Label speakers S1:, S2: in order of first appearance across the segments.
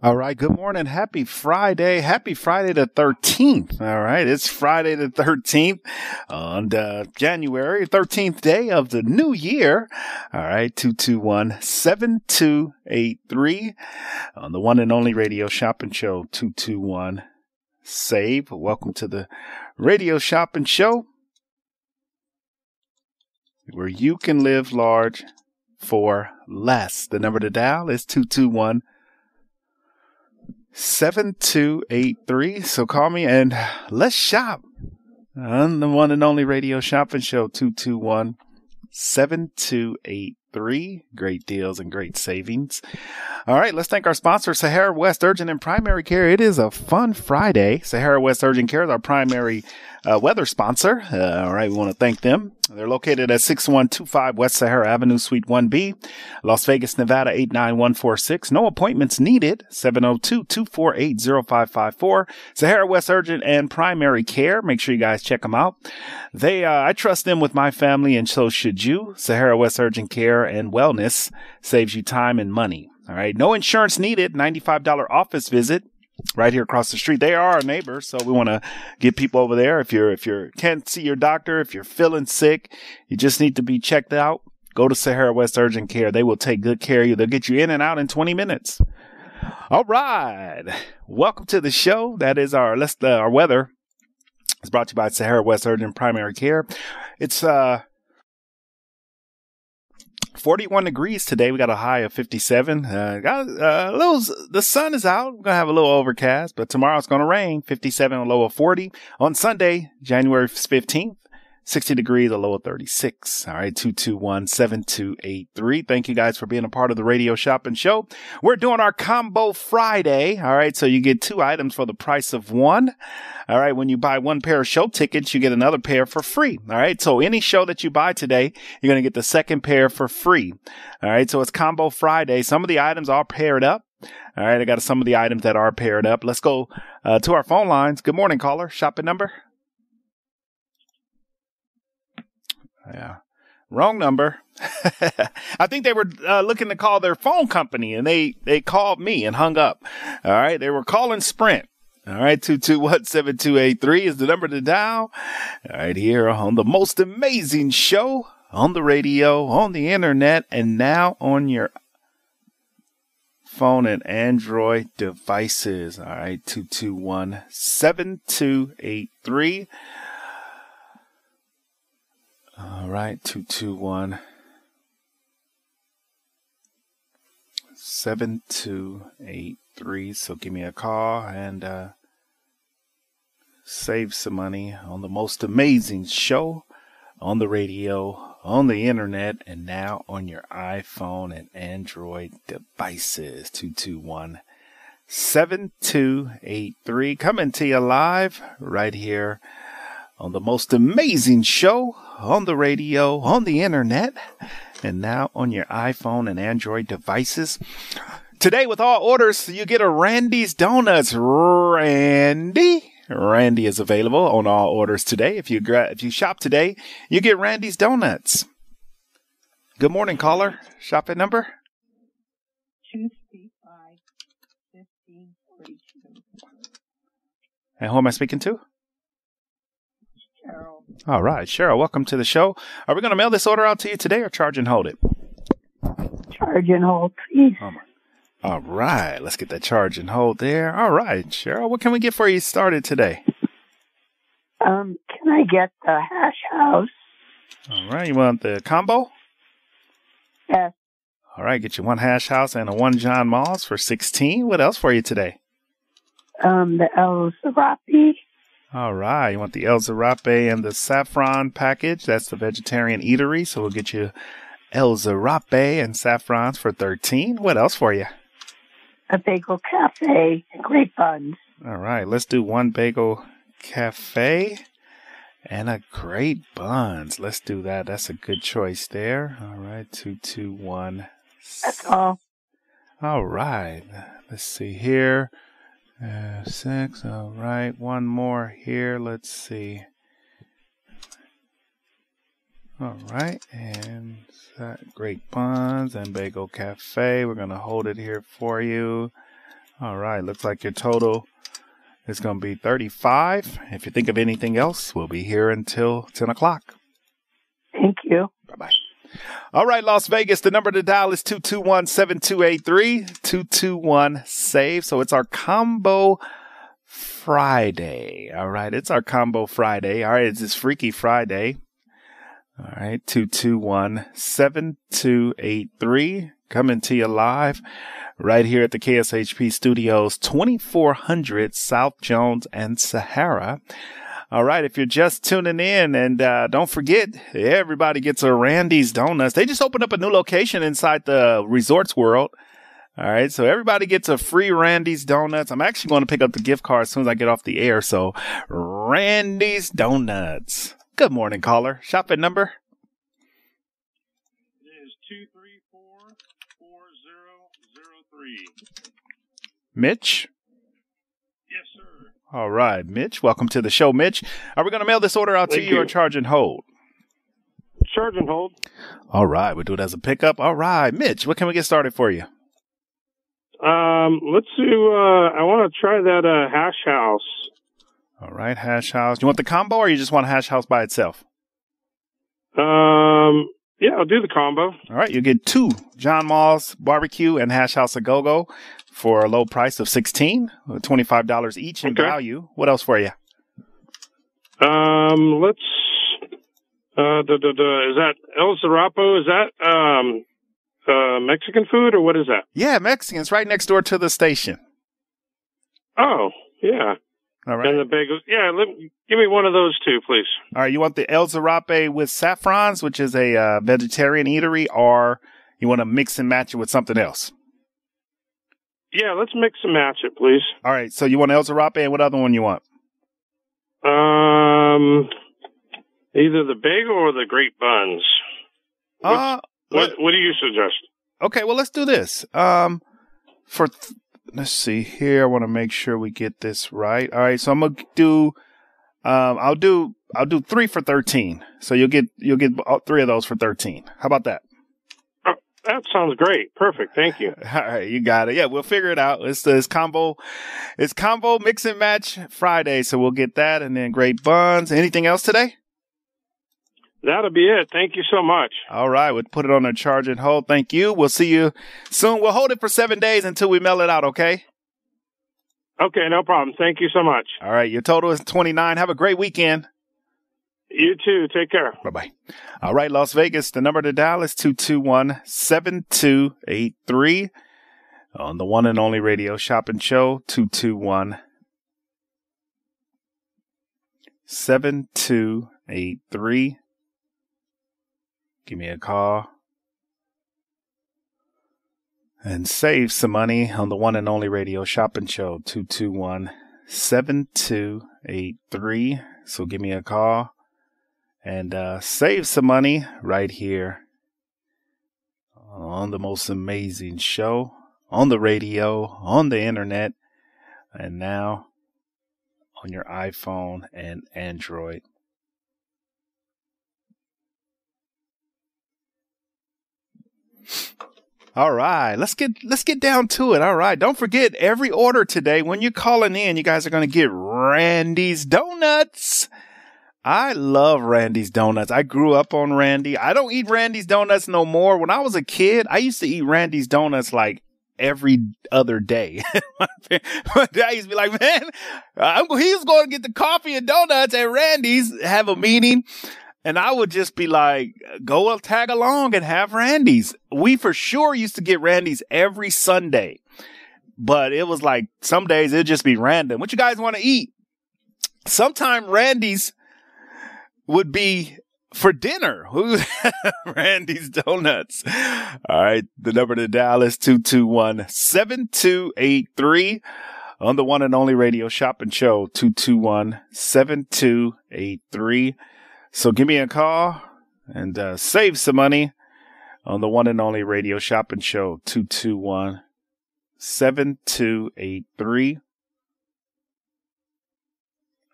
S1: All right. Good morning. Happy Friday. Happy Friday the 13th. All right. It's Friday the 13th on uh, January 13th day of the new year. All right. 221 7283 on the one and only radio shopping show 221 save. Welcome to the radio shopping show where you can live large for less. The number to dial is 221 7283. So call me and let's shop on the one and only radio shopping show 221 7283. Great deals and great savings. All right, let's thank our sponsor, Sahara West Urgent and Primary Care. It is a fun Friday. Sahara West Urgent Care is our primary uh, weather sponsor. Uh, all right, we want to thank them. They're located at 6125 West Sahara Avenue, Suite 1B, Las Vegas, Nevada 89146. No appointments needed. 702-248-0554. Sahara West Urgent and Primary Care. Make sure you guys check them out. They, uh, I trust them with my family and so should you. Sahara West Urgent Care and Wellness saves you time and money. All right. No insurance needed. $95 office visit right here across the street. They are our neighbors, so we want to get people over there. If you're if you can't see your doctor, if you're feeling sick, you just need to be checked out. Go to Sahara West Urgent Care. They will take good care of you. They'll get you in and out in 20 minutes. All right, welcome to the show. That is our let's uh, our weather. It's brought to you by Sahara West Urgent Primary Care. It's uh 41 degrees today. We got a high of 57. Uh, got uh, a little, the sun is out. We're going to have a little overcast, but tomorrow it's going to rain. 57, a low of 40. On Sunday, January 15th, 60 degrees, a low of 36. All right. 221-7283. Thank you guys for being a part of the radio shopping show. We're doing our combo Friday. All right. So you get two items for the price of one. All right. When you buy one pair of show tickets, you get another pair for free. All right. So any show that you buy today, you're going to get the second pair for free. All right. So it's combo Friday. Some of the items are paired up. All right. I got some of the items that are paired up. Let's go uh, to our phone lines. Good morning, caller. Shopping number. Yeah. Wrong number. I think they were uh, looking to call their phone company and they, they called me and hung up. All right. They were calling Sprint. All right. 221-7283 is the number to dial. All right. Here on the most amazing show on the radio, on the internet, and now on your phone and Android devices. All right. 221 7283. All right, 221 7283. So give me a call and uh, save some money on the most amazing show on the radio, on the internet, and now on your iPhone and Android devices. 221 7283. Coming to you live right here on the most amazing show on the radio, on the internet, and now on your iPhone and Android devices. Today, with all orders, you get a Randy's Donuts. Randy. Randy is available on all orders today. If you gra- if you shop today, you get Randy's Donuts. Good morning, caller. Shopping number?
S2: 235 1542.
S1: And who am I speaking to? All right, Cheryl, welcome to the show. Are we going to mail this order out to you today or charge and hold it?
S2: Charge and hold, please.
S1: All right, let's get that charge and hold there. All right, Cheryl, what can we get for you started today?
S2: Um, can I get the hash house?
S1: All right, you want the combo?
S2: Yes.
S1: All right, get you one hash house and a one John Moss for 16. What else for you today?
S2: Um, the El Zarape.
S1: All right, you want the El Zarape and the saffron package. That's the vegetarian eatery. So we'll get you El Zarape and saffrons for 13. What else for you?
S2: a bagel cafe, and great buns.
S1: All right, let's do one bagel cafe and a great buns. Let's do that. That's a good choice there. All right, two, two, one.
S2: That's all.
S1: All right, let's see here. Uh, six. All right, one more here. Let's see. All right, and that great buns and bagel cafe. We're gonna hold it here for you. All right, looks like your total is gonna be thirty-five. If you think of anything else, we'll be here until ten o'clock.
S2: Thank you.
S1: Bye bye. All right, Las Vegas, the number to dial is 221 7283 221 SAVE. So it's our combo Friday. All right, it's our combo Friday. All right, it's this Freaky Friday. All right, 221 7283. Coming to you live right here at the KSHP studios, 2400 South Jones and Sahara. All right, if you're just tuning in, and uh, don't forget, everybody gets a Randy's Donuts. They just opened up a new location inside the Resorts World. All right, so everybody gets a free Randy's Donuts. I'm actually going to pick up the gift card as soon as I get off the air. So, Randy's Donuts. Good morning, caller. Shopping number?
S3: It is two three four four zero zero three.
S1: Mitch? All right, Mitch. Welcome to the show, Mitch. Are we going to mail this order out to
S3: Thank
S1: you, or charge and hold?
S3: Charge and hold.
S1: All right, we'll do it as a pickup. All right, Mitch, what can we get started for you?
S3: Um, let's do. Uh, I want to try that uh, hash house.
S1: All right, hash house. You want the combo, or you just want hash house by itself?
S3: Um, yeah, I'll do the combo.
S1: All right, you get two John Moss barbecue and hash house a go go for a low price of sixteen, twenty five dollars each in
S3: Okay.
S1: value. What else for you?
S3: Um, let's. Uh, da, da, da, is that El Zarapo? Is that um, uh, Mexican food or what is that?
S1: Yeah, Mexicans right next door to the station.
S3: Oh, yeah.
S1: All right,
S3: And the bagels. Yeah, let, give me one of those two, please.
S1: all right. You want the El Zarape with saffrons, which is a uh, vegetarian eatery, or you want to mix and match it with something else?
S3: Yeah, let's mix and match it, please.
S1: All right, so you want El Zarape, and what other one you want?
S3: Um, either the bagel or the great buns.
S1: Uh,
S3: What What do you suggest?
S1: Okay, well, let's do this. Um, for th- let's see here. I want to make sure we get this right. All right, so I'm gonna do. Um, I'll do. I'll do three for thirteen. So you'll get you'll get all three of those for thirteen. How about that?
S3: That sounds great. Perfect. Thank you.
S1: All right, you got it. Yeah, we'll figure it out. It's it's combo, it's combo mix and match Friday. So we'll get that, and then great buns. Anything else today?
S3: That'll be it. Thank you so much.
S1: All right, we'll put it on a charge and hold. Thank you. We'll see you soon. We'll hold it for seven days until we mail it out. Okay.
S3: Okay, no problem. Thank you so much.
S1: All right, your total is 29. Have a great weekend.
S3: You too. Take care.
S1: Bye bye. All right, Las Vegas, the number to dial is 221 7283 on the one and only radio shopping show 221 7283. Give me a call and save some money on the one and only radio shopping show 221 7283. So give me a call and uh, save some money right here on the most amazing show on the radio, on the internet, and now on your iPhone and Android. All right, let's get let's get down to it. All right, don't forget every order today when you're calling in, you guys are going to get Randy's Donuts. I love Randy's Donuts. I grew up on Randy. I don't eat Randy's Donuts no more. When I was a kid, I used to eat Randy's Donuts like every other day. My dad used to be like, man, I'm, he was going to get the coffee and donuts at Randy's, have a meeting. And I would just be like, go tag along and have Randy's. We for sure used to get Randy's every Sunday, but it was like some days it'd just be random. What you guys want to eat? Sometime Randy's would be for dinner. Who Randy's Donuts. All right. The number to dial is 221-7283 on the one and only radio shopping show 221-7283. So give me a call and uh, save some money on the one and only radio shopping show 221 7283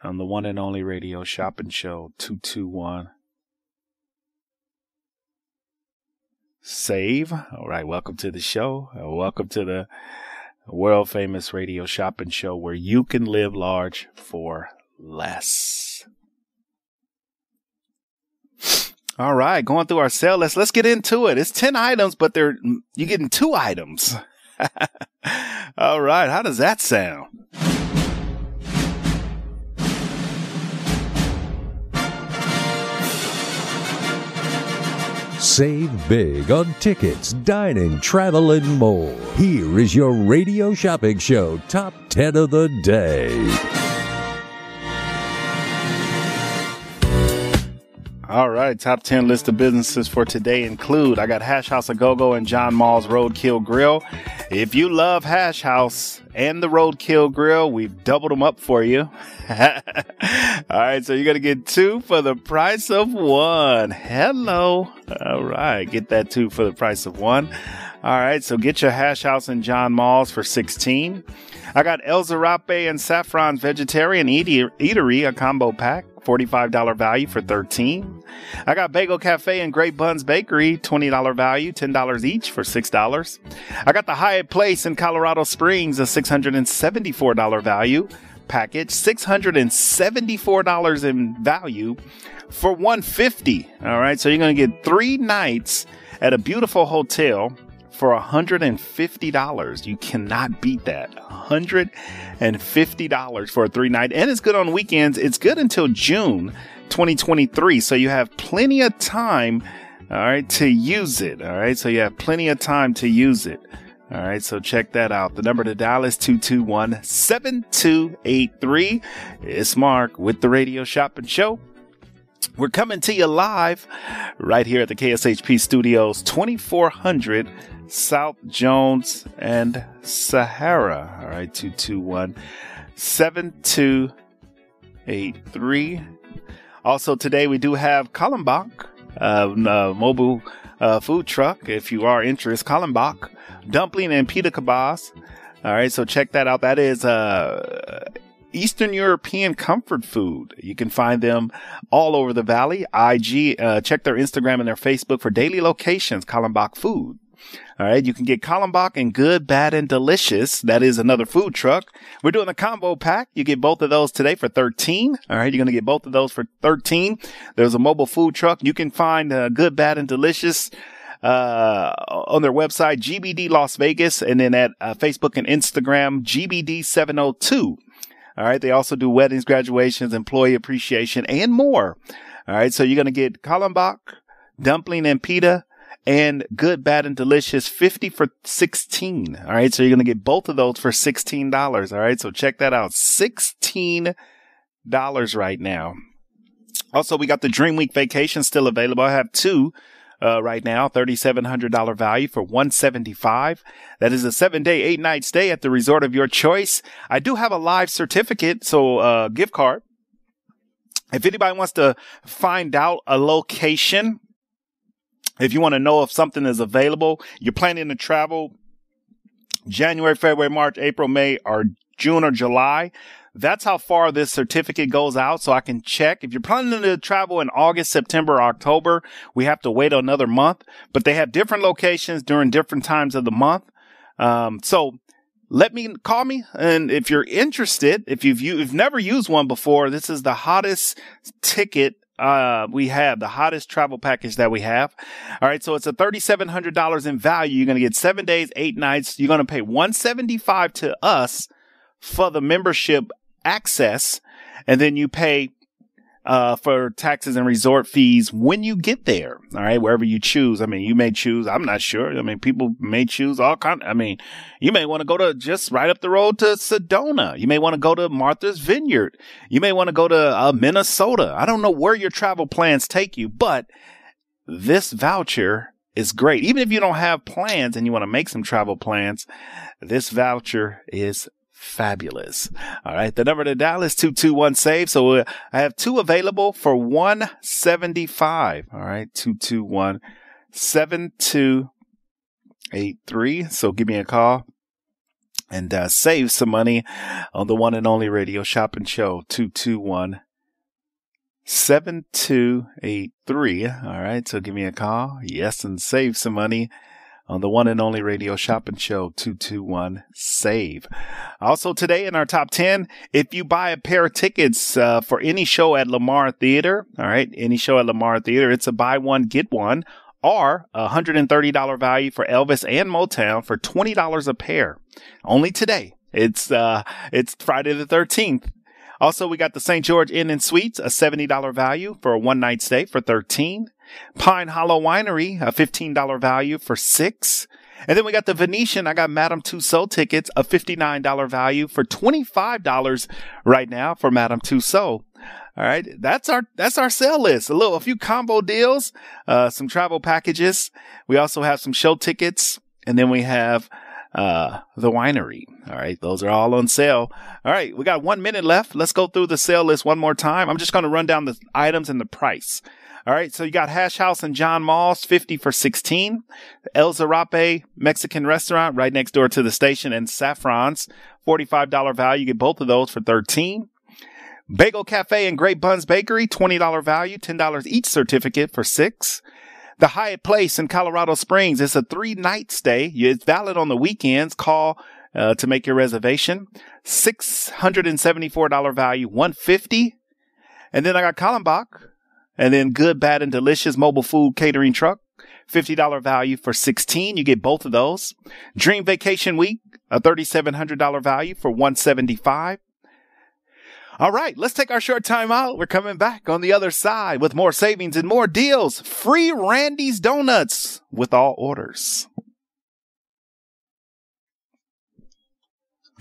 S1: on the one and only radio shopping show 221 save all right welcome to the show uh, welcome to the world famous radio shopping show where you can live large for less all right, going through our sale list. Let's get into it. It's 10 items, but they're, you're getting two items. All right. How does that sound?
S4: Save big on tickets, dining, travel, and more. Here is your radio shopping show top 10 of the day.
S1: All right, top 10 list of businesses for today include I got Hash House A Go Go and John Mull's Roadkill Grill. If you love Hash House and the Roadkill Grill, we've doubled them up for you. All right, so you're going to get two for the price of one. Hello. All right, get that two for the price of one. All right, so get your Hash House and John Mull's for 16. I got El Zarape and Saffron's Vegetarian Eatery, a combo pack, $45 value for 13 I got Bagel Cafe and Great Buns Bakery, $20 value, $10 each for $6. I got the Hyatt Place in Colorado Springs, a $674 value package, $674 in value for 150 All right, so you're going to get three nights at a beautiful hotel for $150. You cannot beat that. $150 for a three night. And it's good on weekends. It's good until June 2023. So you have plenty of time, all right, to use it. All right. So you have plenty of time to use it. All right, so check that out. The number to dial is 221 7283. It's Mark with the Radio Shopping Show. We're coming to you live right here at the KSHP Studios, 2400 South Jones and Sahara. All right, 221 7283. Also, today we do have Kallenbach, uh, uh, mobile uh, food truck. If you are interested, Kallenbach, dumpling and pita kebabs. All right, so check that out. That is uh, Eastern European comfort food. You can find them all over the valley. IG, uh, check their Instagram and their Facebook for daily locations, Kallenbach Food. All right. You can get Kallenbach and Good, Bad, and Delicious. That is another food truck. We're doing a combo pack. You get both of those today for 13. All right. You're going to get both of those for 13. There's a mobile food truck. You can find uh, Good, Bad, and Delicious uh, on their website, GBD Las Vegas, and then at uh, Facebook and Instagram, GBD 702. All right. They also do weddings, graduations, employee appreciation, and more. All right. So you're going to get Kallenbach, dumpling and pita, and good, bad, and delicious 50 for 16. All right. So you're going to get both of those for $16. All right. So check that out. $16 right now. Also, we got the Dream Week vacation still available. I have two. Uh, right now, $3,700 value for 175. That is a seven day, eight night stay at the resort of your choice. I do have a live certificate. So, uh, gift card. If anybody wants to find out a location, if you want to know if something is available, you're planning to travel January, February, March, April, May, or June or July. that's how far this certificate goes out. So I can check if you're planning to travel in August, September, October, we have to wait another month, but they have different locations during different times of the month. Um, so let me call me. And if you're interested, if you've, you've never used one before, this is the hottest ticket uh, we have the hottest travel package that we have. All right. So it's a $3,700 in value. You're going to get seven days, eight nights. You're going to pay 175 to us for the membership access. And then you pay uh, for taxes and resort fees when you get there. All right. Wherever you choose. I mean, you may choose. I'm not sure. I mean, people may choose all kind. I mean, you may want to go to just right up the road to Sedona. You may want to go to Martha's Vineyard. You may want to go to uh, Minnesota. I don't know where your travel plans take you, but this voucher is great. Even if you don't have plans and you want to make some travel plans, this voucher is fabulous. All right. The number to dial is 221 save. So uh, I have two available for 175. All right. 221 7283. So give me a call and uh, save some money on the one and only radio shopping show 221 7283. All right. So give me a call. Yes. And save some money on the one and only radio shopping show 221 save. Also today in our top 10, if you buy a pair of tickets uh, for any show at Lamar Theater, all right, any show at Lamar Theater, it's a buy one get one or a $130 value for Elvis and Motown for $20 a pair. Only today. It's uh it's Friday the 13th. Also, we got the St. George Inn and Suites, a $70 value for a one night stay for 13. Pine Hollow Winery, a $15 value for six. And then we got the Venetian. I got Madame Tussauds tickets, a $59 value for $25 right now for Madame Tussauds. All right. That's our, that's our sale list. A little, a few combo deals, uh, some travel packages. We also have some show tickets and then we have, uh, the winery. All right. Those are all on sale. All right. We got one minute left. Let's go through the sale list one more time. I'm just going to run down the items and the price. All right. So you got Hash House and John Moss, 50 for 16. El Zarape Mexican restaurant right next door to the station and Saffron's $45 value. You get both of those for 13. Bagel Cafe and Great Buns Bakery, $20 value, $10 each certificate for six. The Hyatt Place in Colorado Springs is a three night stay. It's valid on the weekends. Call uh, to make your reservation. $674 value, 150 And then I got Kallenbach and then Good, Bad, and Delicious mobile food catering truck. $50 value for 16. You get both of those. Dream Vacation Week, a $3,700 value for 175. All right, let's take our short time out. We're coming back on the other side with more savings and more deals. Free Randy's Donuts with all orders.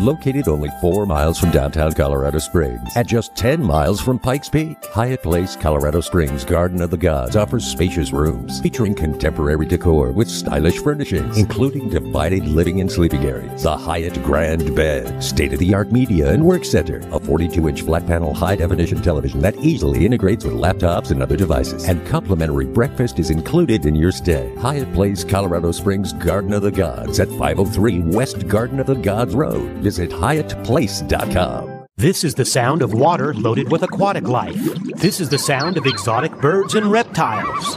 S4: Located only four miles from downtown Colorado Springs, at just 10 miles from Pikes Peak, Hyatt Place, Colorado Springs Garden of the Gods offers spacious rooms featuring contemporary decor with stylish furnishings, including divided living and sleeping areas, the Hyatt Grand Bed, state-of-the-art media and work center, a 42-inch flat panel high-definition television that easily integrates with laptops and other devices, and complimentary breakfast is included in your stay. Hyatt Place, Colorado Springs Garden of the Gods at 503 West Garden of the Gods Road. Visit HyattPlace.com.
S5: This is the sound of water loaded with aquatic life. This is the sound of exotic birds and reptiles.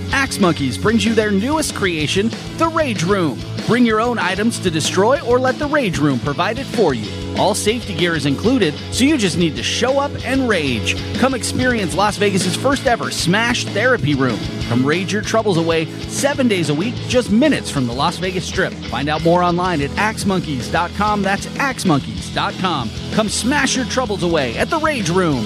S6: Axe Monkeys brings you their newest creation, the Rage Room. Bring your own items to destroy or let the Rage Room provide it for you. All safety gear is included, so you just need to show up and rage. Come experience Las Vegas's first ever Smash Therapy Room. Come rage your troubles away seven days a week, just minutes from the Las Vegas Strip. Find out more online at axemonkeys.com. That's axemonkeys.com. Come smash your troubles away at the Rage Room.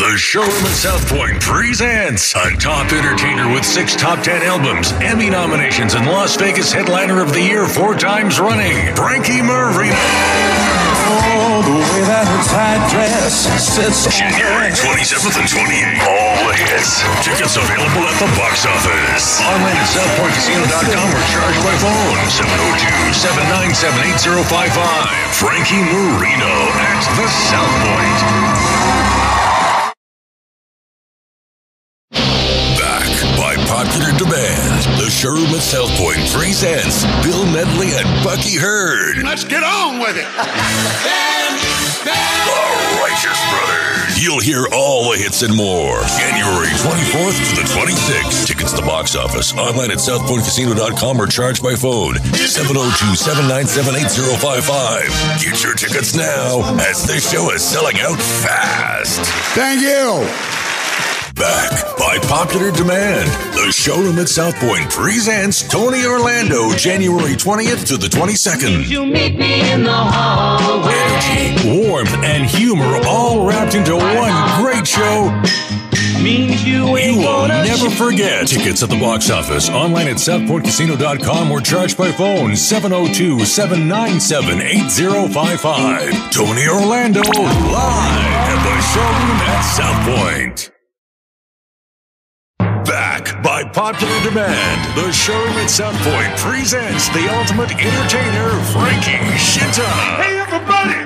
S7: The Showroom at South Point presents a top entertainer with six top ten albums, Emmy nominations, and Las Vegas Headliner of the Year four times running, Frankie Marino.
S8: Oh, the way that her tight dress sits on
S7: January 27th and 28th. All the hits. Tickets available at the box office. Online at southpointcasino.com or charge by phone. 702-797-8055. Frankie Marino at the South Point. The showroom at South Point presents Bill Medley and Bucky Heard.
S9: Let's get on with it.
S7: The Righteous Brothers. You'll hear all the hits and more. January 24th to the 26th. Tickets to the box office. Online at southpointcasino.com or charged by phone. 702-797-8055. Get your tickets now as the show is selling out fast.
S9: Thank you.
S7: Back by popular demand, the showroom at South Point presents Tony Orlando January 20th to the 22nd.
S8: You meet me in the hallway.
S7: Energy, warmth, and humor all wrapped into one great show
S8: Means you
S7: you will never forget. Tickets at the box office, online at southpointcasino.com or charged by phone 702 797 8055. Tony Orlando live at the showroom at South Point. Back by popular demand, the showroom at South Point presents the ultimate entertainer, Frankie Scinta.
S9: Hey, everybody.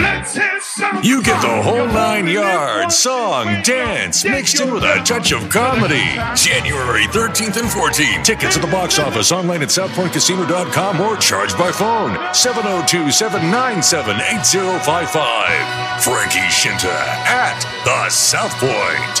S9: Let's have some
S7: You get the whole nine yards, song, dance, mixed in with a touch of comedy. January 13th and 14th. Tickets at the box office, online at southpointcasino.com or charged by phone. 702-797-8055. Frankie Scinta at the South Point.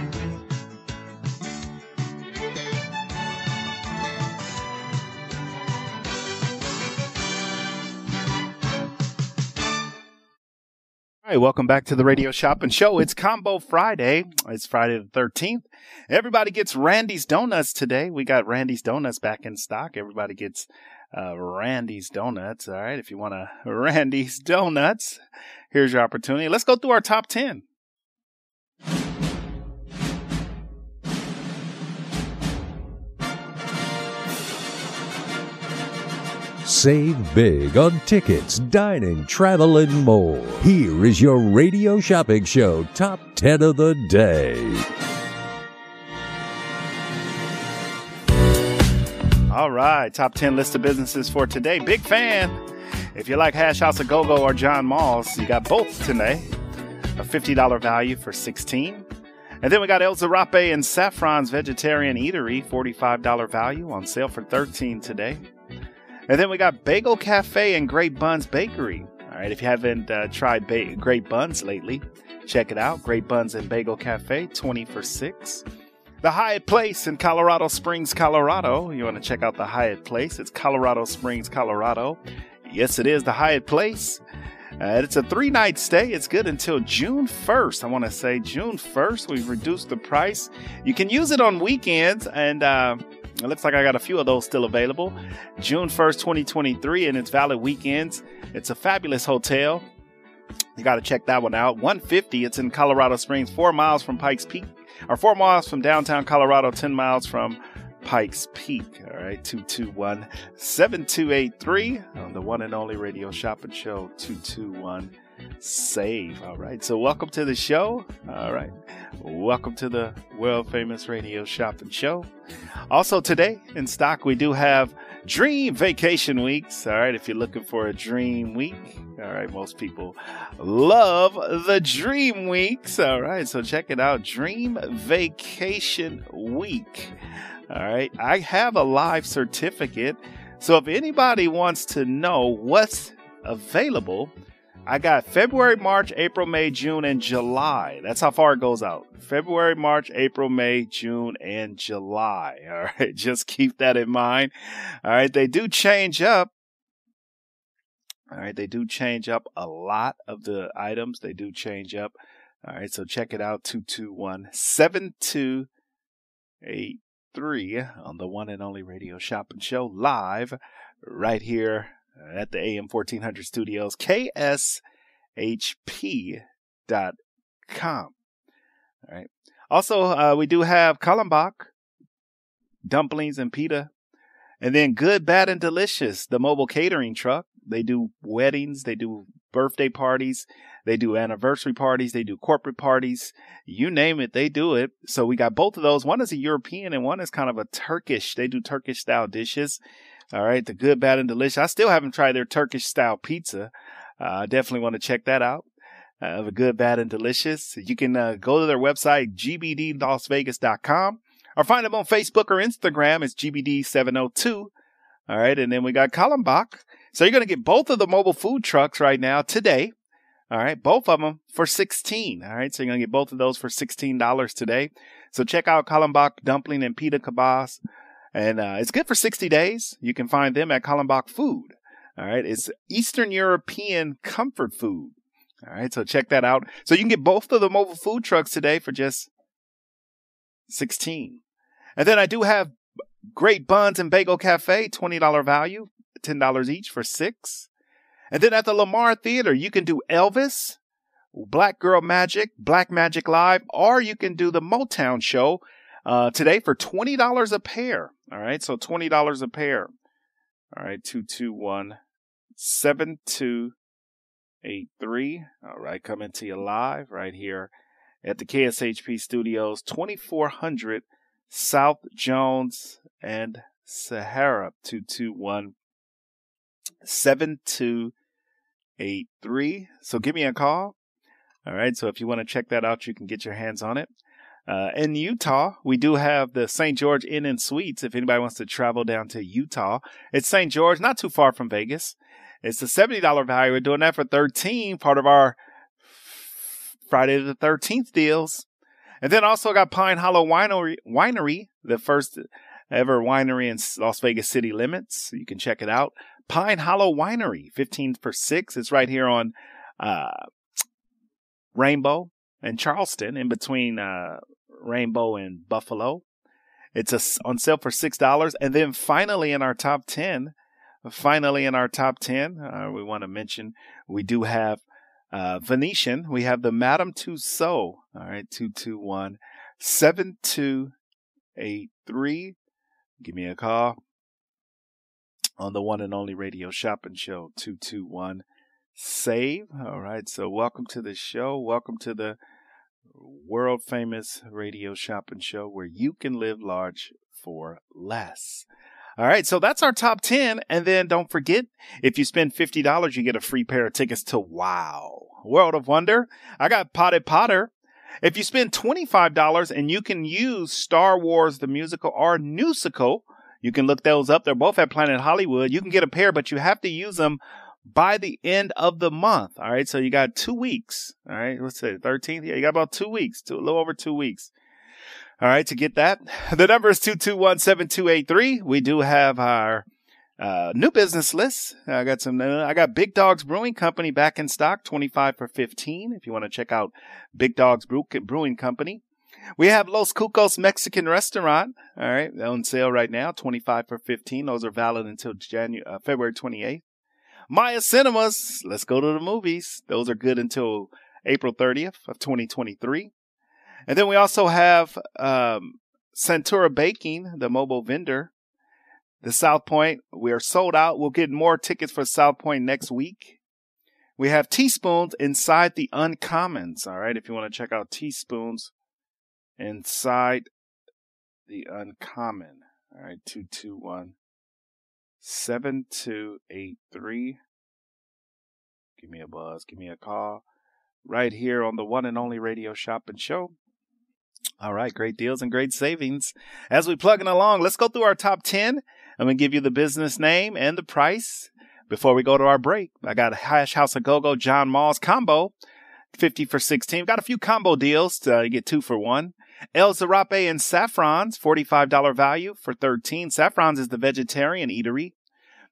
S1: Right, welcome back to the Radio Shopping Show. It's Combo Friday. It's Friday the 13th. Everybody gets Randy's Donuts today. We got Randy's Donuts back in stock. Everybody gets uh, Randy's Donuts. All right, if you want a Randy's Donuts, here's your opportunity. Let's go through our top 10.
S4: Save big on tickets, dining, travel, and more. Here is your Radio Shopping Show Top 10 of the Day.
S1: All right, top 10 list of businesses for today. Big fan. If you like Hash House of Go Go or John Mull's, you got both today. A $50 value for 16 and then we got El Zarape and Saffron's Vegetarian Eatery, $45 value on sale for 13 today. And then we got Bagel Cafe and Great Buns Bakery. All right, if you haven't uh, tried ba- Great Buns lately, check it out. Great Buns and Bagel Cafe, 20 for 6. The Hyatt Place in Colorado Springs, Colorado. You want to check out the Hyatt Place? It's Colorado Springs, Colorado. Yes, it is the Hyatt Place. Uh, it's a three night stay. It's good until June 1st. I want to say June 1st. We've reduced the price. You can use it on weekends, and uh, it looks like I got a few of those still available. June 1st, 2023, and it's valid weekends. It's a fabulous hotel. You got to check that one out. 150. It's in Colorado Springs, four miles from Pikes Peak, or four miles from downtown Colorado, 10 miles from Pikes Peak. All right, 221 7283 on the one and only radio shopping show 221 Save. All right, so welcome to the show. All right, welcome to the world famous radio shopping show. Also, today in stock, we do have Dream Vacation Weeks. All right, if you're looking for a dream week, all right, most people love the Dream Weeks. All right, so check it out Dream Vacation Week. All right. I have a live certificate. So if anybody wants to know what's available, I got February, March, April, May, June, and July. That's how far it goes out. February, March, April, May, June, and July. All right. Just keep that in mind. All right. They do change up. All right. They do change up a lot of the items. They do change up. All right. So check it out 221 7288 three on the one and only radio shopping show live right here at the AM 1400 studios, kshp.com. All right. Also, uh, we do have Kallenbach, dumplings and pita, and then Good, Bad, and Delicious, the mobile catering truck. They do weddings, they do birthday parties, they do anniversary parties, they do corporate parties, you name it, they do it. So we got both of those. One is a European and one is kind of a Turkish. They do Turkish style dishes. All right, the good, bad, and delicious. I still haven't tried their Turkish style pizza. Uh, I definitely want to check that out. Uh, the good, bad, and delicious. You can uh, go to their website, gbdlasvegas.com, or find them on Facebook or Instagram. It's gbd702. All right, and then we got Kallenbach. So you're going to get both of the mobile food trucks right now today. All right, both of them for 16. All right, so you're going to get both of those for $16 today. So check out Kallenbach Dumpling and Pita Kebabs. And uh, it's good for 60 days. You can find them at Kallenbach Food. All right, it's Eastern European comfort food. All right, so check that out. So you can get both of the mobile food trucks today for just 16. And then I do have Great Buns and Bagel Cafe, $20 value, $10 each for six. And then at the Lamar Theater, you can do Elvis, Black Girl Magic, Black Magic Live, or you can do the Motown show uh, today for $20 a pair. All right, so $20 a pair. All right, 221 7283. All right, coming to you live right here at the KSHP Studios, 2400 South Jones and Sahara, 221 7283. So give me a call. All right. So if you want to check that out, you can get your hands on it. Uh, in Utah, we do have the St. George Inn and Suites. If anybody wants to travel down to Utah, it's St. George, not too far from Vegas. It's a $70 value. We're doing that for 13, part of our Friday the 13th deals. And then also got Pine Hollow Winery, Winery, the first ever winery in Las Vegas city limits. You can check it out. Pine Hollow Winery, 15 for 6. It's right here on uh, Rainbow and Charleston, in between uh, Rainbow and Buffalo. It's a, on sale for $6. And then finally in our top 10, finally in our top 10, uh, we want to mention we do have uh, Venetian. We have the Madame Tussauds. All right, 221 7283. Give me a call on the one and only radio shopping show 221 save all right so welcome to the show welcome to the world famous radio shopping show where you can live large for less All right, so that's our top 10. And then don't forget, if you spend $50, you get a free pair of tickets to Wow, World of Wonder. I got Potted Potter. If you spend $25 and you can use Star Wars the musical or Newsical, you can look those up. They're both at Planet Hollywood. You can get a pair, but you have to use them by the end of the month. All right. So you got two weeks. All right. Let's say 13th. Yeah. You got about two weeks, a little over two weeks. All right. To get that, the number is 221 7283. We do have our uh, new business list. I got some, uh, I got Big Dogs Brewing Company back in stock, 25 for 15. If you want to check out Big Dogs Brew- Brewing Company. We have Los Cucos Mexican Restaurant. All right. On sale right now, 25 for 15. Those are valid until January, uh, February 28th. Maya Cinemas. Let's go to the movies. Those are good until April 30th of 2023. And then we also have, um, Santura Baking, the mobile vendor. The South Point, we are sold out. We'll get more tickets for South Point next week. We have teaspoons inside the uncommons. All right. If you want to check out teaspoons inside the uncommon. All right. 221 7283. Give me a buzz. Give me a call. Right here on the one and only radio shop and show. All right, great deals and great savings. As we plugging along, let's go through our top 10. I'm going to give you the business name and the price before we go to our break. I got a Hash House of Go-Go John Mull's combo, 50 for 16. Got a few combo deals to uh, get two for one. El Zarape and Saffron's, $45 value for 13. Saffron's is the vegetarian eatery.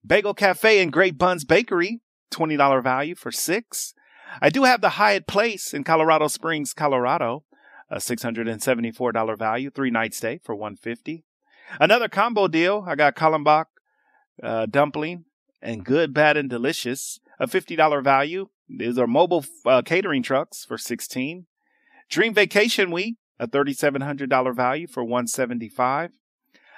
S1: Bagel Cafe and Great Buns Bakery, $20 value for six. I do have the Hyatt Place in Colorado Springs, Colorado, a $674 value, three night stay for 150. Another combo deal. I got Kallenbach uh, dumpling and good, bad, and delicious, a $50 value. These are mobile uh, catering trucks for 16. Dream Vacation Week, a $3,700 value for 175.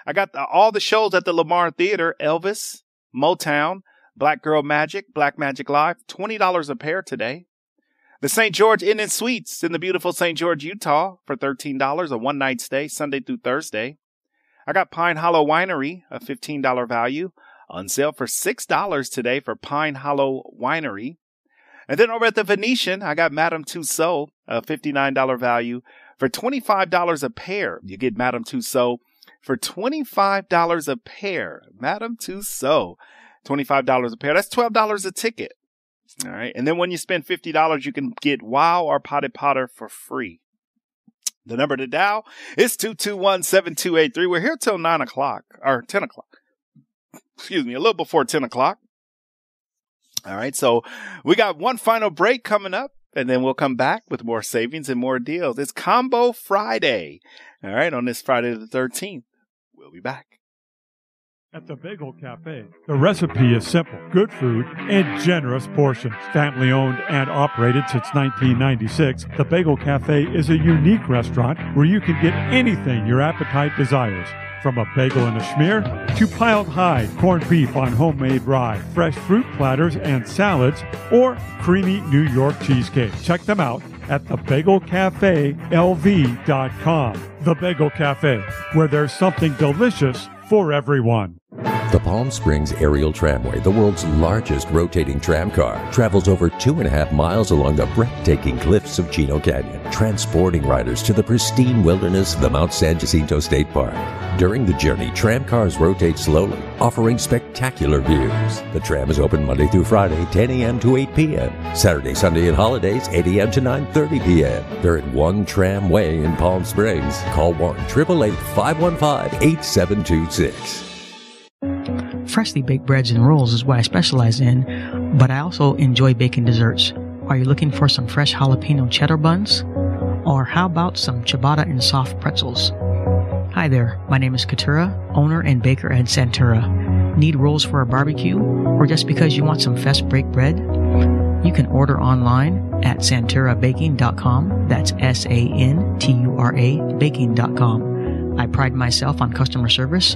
S1: I got the, all the shows at the Lamar Theater, Elvis, Motown, Black Girl Magic, Black Magic Live, $20 a pair today. The St. George Inn and Suites in the beautiful St. George, Utah for $13, a one night stay, Sunday through Thursday. I got Pine Hollow Winery, a $15 value, on sale for $6 today for Pine Hollow Winery. And then over at the Venetian, I got Madame Tussauds, a $59 value for $25 a pair. You get Madame Tussauds for $25 a pair. Madame Tussauds, $25 a pair. That's $12 a ticket. All right. And then when you spend $50, you can get Wow or Potted Potter for free. The number to dial is 221-7283. We're here till 9 o'clock or 10 o'clock. Excuse me, a little before 10 o'clock. All right. So we got one final break coming up and then we'll come back with more savings and more deals. It's Combo Friday. All right. On this Friday the 13th. We'll be back.
S10: At the Bagel Cafe, the recipe is simple good food and generous portions. Family owned and operated since 1996, the Bagel Cafe is a unique restaurant where you can get anything your appetite desires. From a bagel and a schmear to piled high corned beef on homemade rye, fresh fruit platters and salads, or creamy New York cheesecake. Check them out at thebagelcafelv.com. The Bagel Cafe, where there's something delicious for everyone.
S4: The Palm Springs Aerial Tramway, the world's largest rotating tram car, travels over two and a half miles along the breathtaking cliffs of Chino Canyon, transporting riders to the pristine wilderness of the Mount San Jacinto State Park. During the journey, tram cars rotate slowly, offering spectacular views. The tram is open Monday through Friday, 10 a.m. to 8 p.m. Saturday, Sunday, and holidays, 8 a.m. to 9.30 p.m. They're at One Tramway in Palm Springs. Call 1-888-515-8726.
S11: Freshly baked breads and rolls is what I specialize in, but I also enjoy baking desserts. Are you looking for some fresh jalapeno cheddar buns? Or how about some ciabatta and soft pretzels? Hi there, my name is Katura, owner and baker at Santura. Need rolls for a barbecue? Or just because you want some fest break bread? You can order online at santurabaking.com. That's S A N T U R A baking.com. I pride myself on customer service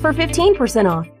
S12: for 15% off.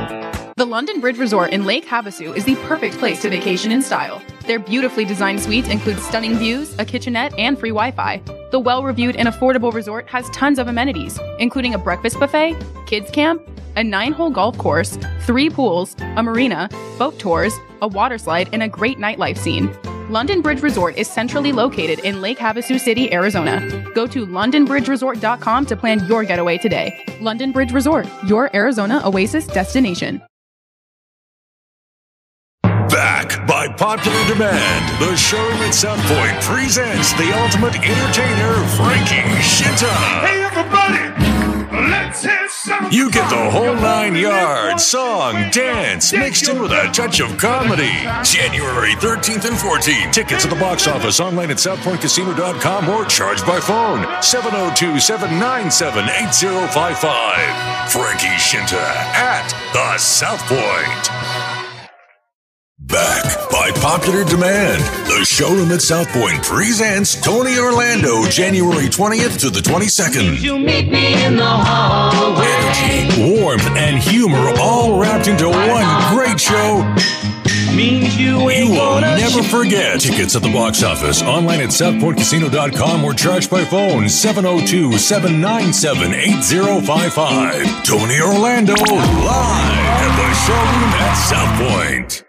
S13: The London Bridge Resort in Lake Havasu is the perfect place to vacation in style. Their beautifully designed suites include stunning views, a kitchenette, and free Wi Fi. The well reviewed and affordable resort has tons of amenities, including a breakfast buffet, kids camp, a nine hole golf course, three pools, a marina, boat tours, a water slide, and a great nightlife scene. London Bridge Resort is centrally located in Lake Havasu City, Arizona. Go to londonbridgeresort.com to plan your getaway today. London Bridge Resort, your Arizona oasis destination.
S7: Back by popular demand, the showroom at South Point presents the ultimate entertainer, Frankie Scinta.
S9: Hey, everybody, let's have some
S7: You get the whole nine yards song, dance, mixed in with a touch of comedy. January 13th and 14th. Tickets at the box office online at SouthPointCasino.com or charged by phone 702 797 8055. Frankie Scinta at the South Point. Back by popular demand, the showroom at South Point presents Tony Orlando January 20th to the 22nd.
S14: You meet me in the hallway.
S7: Energy, warmth, and humor all wrapped into one great show.
S14: Means you
S7: You will never forget. Tickets at the box office, online at SouthPointCasino.com or charged by phone 702 797 8055. Tony Orlando live at the showroom at South Point.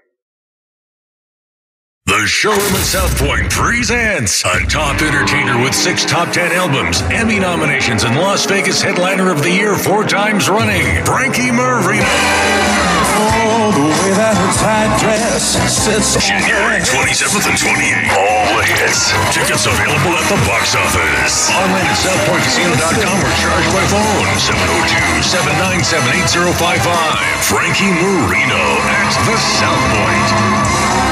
S7: The showroom at South Point presents a top entertainer with six top ten albums, Emmy nominations, and Las Vegas headliner of the year four times running, Frankie Marino.
S8: Oh, the way that her tight dress sits
S7: January 27th and 28th. All the hits. Tickets available at the box office. Online at SouthPointCasino.com or charge by phone 702 797 8055. Frankie Marino at the South Point.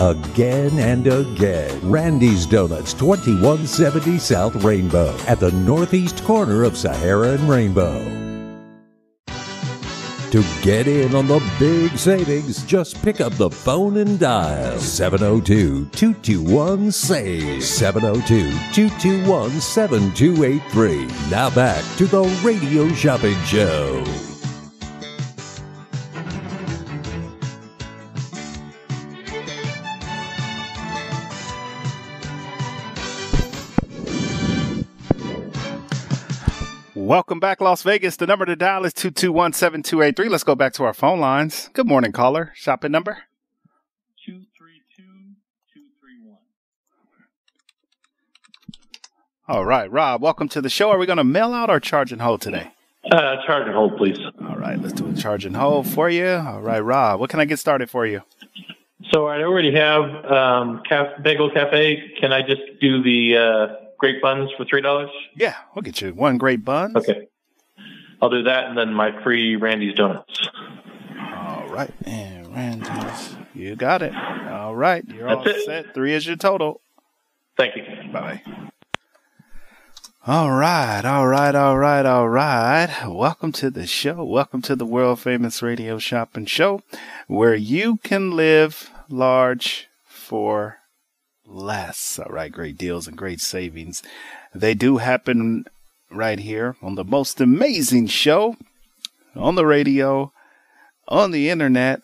S4: again and again. Randy's Donuts, 2170 South Rainbow, at the northeast corner of Sahara and Rainbow. To get in on the big savings, just pick up the phone and dial 702 221 SAVE 702 221 7283. Now back to the Radio Shopping Show.
S1: Welcome back, Las Vegas. The number to dial is 221 7283. Let's go back to our phone lines. Good morning, caller. Shopping number?
S15: 232 231.
S1: All right, Rob, welcome to the show. Are we going to mail out or charge and hold today?
S15: Uh, charge and hold, please.
S1: All right, let's do a charge and hold for you. All right, Rob, what can I get started for you?
S15: So I already have um, Caf- Bagel Cafe. Can I just do the uh, grape buns for three dollars?
S1: Yeah, we'll get you one great bun.
S15: Okay, I'll do that, and then my free Randy's donuts.
S1: All right, and Randy's, you got it. All right, you're
S15: That's
S1: all
S15: it.
S1: set. Three is your total.
S15: Thank you.
S1: Bye. All right, all right, all right, all right. Welcome to the show. Welcome to the world famous radio shopping show where you can live large for less. All right, great deals and great savings. They do happen right here on the most amazing show on the radio, on the internet,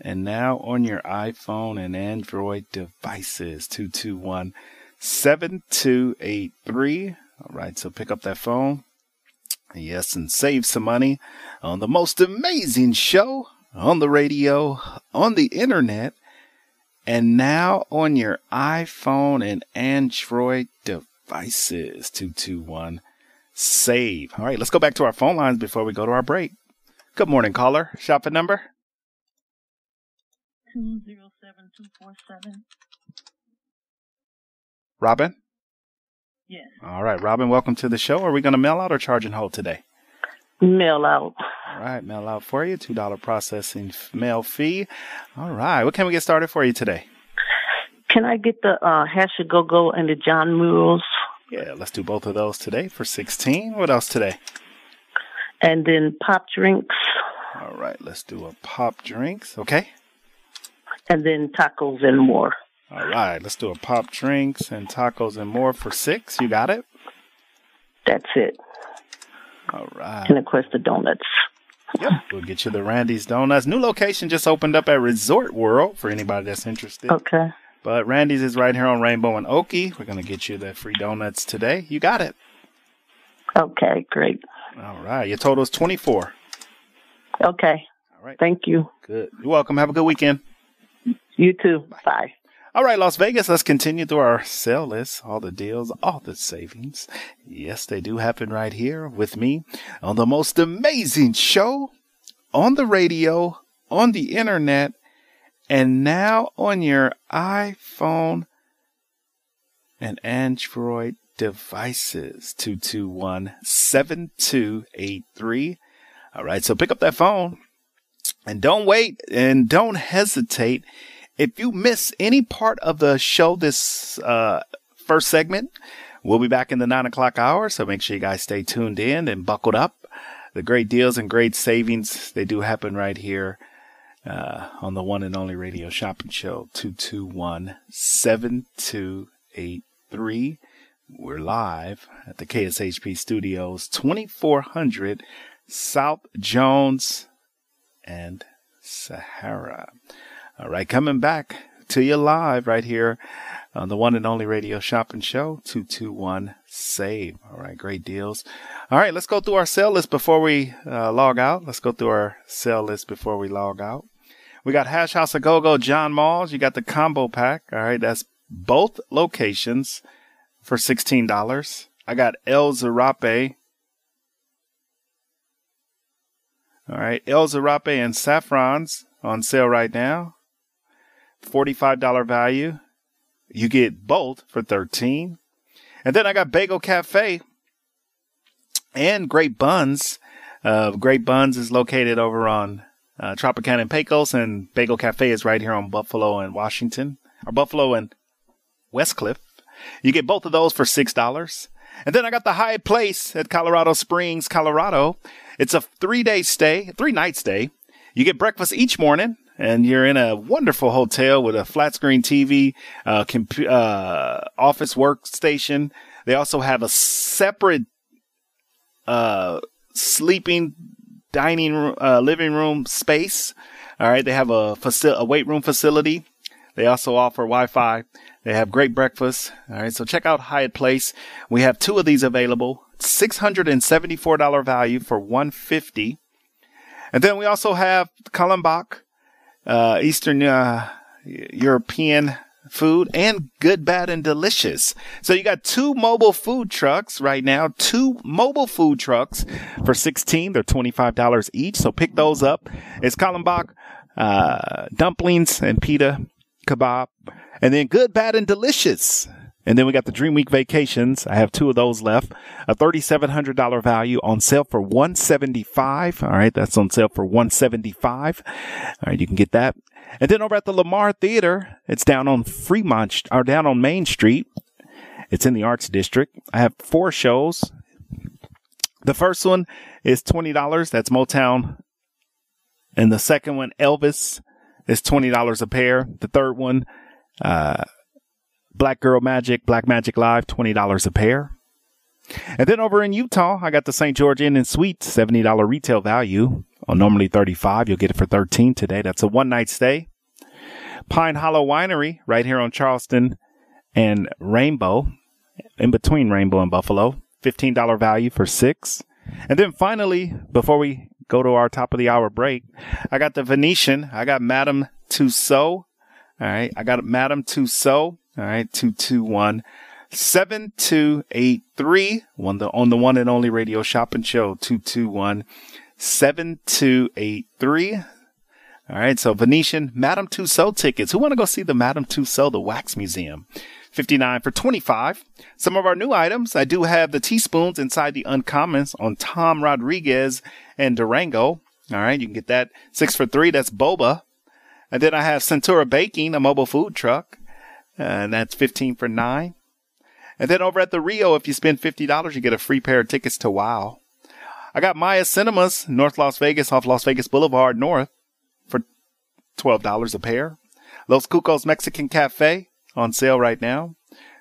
S1: and now on your iPhone and Android devices. 221 7283. All right, so pick up that phone. Yes, and save some money on the most amazing show on the radio, on the internet, and now on your iPhone and Android devices. 221 save. All right, let's go back to our phone lines before we go to our break. Good morning, caller. Shopping number?
S16: Two zero seven two four seven.
S1: Robin?
S16: Yes.
S1: All right, Robin, welcome to the show. Are we going to mail out or charge and hold today?
S2: Mail out.
S1: All right, mail out for you. $2 processing mail fee. All right, what can we get started for you today?
S2: Can I get the uh, hash a go go and the John Mull's,
S1: Yeah, let's do both of those today for 16 What else today?
S2: and then pop drinks,
S1: All right, let's do a pop drinks, okay?
S2: and then tacos and more?
S1: All right, let's do a pop drinks and tacos and more for 6 You got it?
S2: That's it.
S1: All right.
S2: And of course the donuts.
S1: Yep. We'll get you the Randy's Donuts. New location just opened up at Resort World for anybody that's interested.
S2: Okay.
S1: But Randy's is right here on Rainbow and Oakey. We're going to get you the free donuts today. You got it.
S2: Okay, great.
S1: All right. Your total is 24.
S2: Okay.
S1: All right.
S2: Thank you.
S1: Good. You're welcome. Have a good weekend.
S2: You too. Bye.
S1: All right, Las Vegas, let's continue through our sale list, all the deals, all the savings. Yes, they do happen right here with me on the most amazing show on the radio, on the internet, and now on your iPhone and Android devices. 221 7283. All right, so pick up that phone and don't wait and don't hesitate. If you miss any part of the show this uh, first segment, we'll be back in the nine o'clock hour. So make sure you guys stay tuned in and buckled up. The great deals and great savings, they do happen right here uh, on the one and only radio shopping show, 221 7283. We're live at the KSHP studios, 2400 South Jones and Sahara. All right, coming back to you live right here on the one and only radio shopping show, 221 Save. All right, great deals. All right, let's go through our sale list before we uh, log out. Let's go through our sale list before we log out. We got Hash House a Go Go John Mull's. You got the combo pack. All right, that's both locations for $16. I got El Zarape. All right, El Zarape and Saffrons on sale right now. $45 value. You get both for 13 And then I got Bagel Cafe and Great Buns. Uh, Great Buns is located over on uh, Tropicana and Pecos, and Bagel Cafe is right here on Buffalo and Washington, or Buffalo and Westcliff. You get both of those for $6. And then I got the Hyatt Place at Colorado Springs, Colorado. It's a three day stay, three night stay. You get breakfast each morning and you're in a wonderful hotel with a flat screen TV, uh, comp- uh, office workstation. They also have a separate, uh, sleeping dining room, uh, living room space. All right. They have a faci- a weight room facility. They also offer Wi-Fi They have great breakfast. All right, so check out Hyatt Place. We have two of these available. $674 value for 150 And then we also have Kallenbach, uh, Eastern uh, European food and good, bad, and delicious. So you got two mobile food trucks right now, two mobile food trucks for 16. They're $25 each. So pick those up. It's Kallenbach, uh, dumplings and pita kebab and then good, bad, and delicious. And then we got the Dream Week vacations. I have two of those left. A $3,700 value on sale for 175. All right. That's on sale for 175. All right. You can get that. And then over at the Lamar Theater, it's down on Fremont or down on Main Street. It's in the Arts District. I have four shows. The first one is $20. That's Motown. And the second one, Elvis, is $20 a pair. The third one, uh, Black Girl Magic, Black Magic Live, $20 a pair. And then over in Utah, I got the St. George Inn and Suites, $70 retail value. On normally 35, you'll get it for 13 today. That's a one night stay. Pine Hollow Winery, right here on Charleston and Rainbow, in between Rainbow and Buffalo, $15 value for six. And then finally, before we go to our top of the hour break, I got the Venetian. I got Madame Tussaud. All right. I got Madame Tussauds. All right. 221 7283 on the, on the one and only radio shopping show 221 7283. All right. So Venetian Madame Tussauds tickets. Who want to go see the Madame Tussauds, the wax museum? 59 for 25. Some of our new items. I do have the teaspoons inside the uncommons on Tom Rodriguez and Durango. All right. You can get that six for three. That's boba. And then I have Santura Baking, a mobile food truck. And that's 15 for nine. And then over at the Rio, if you spend $50, you get a free pair of tickets to WOW. I got Maya Cinemas, North Las Vegas, off Las Vegas Boulevard North for $12 a pair. Los Cucos Mexican Cafe on sale right now,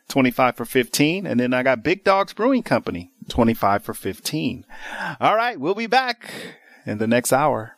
S1: 25 for 15. And then I got Big Dogs Brewing Company, 25 for 15. All right, we'll be back in the next hour.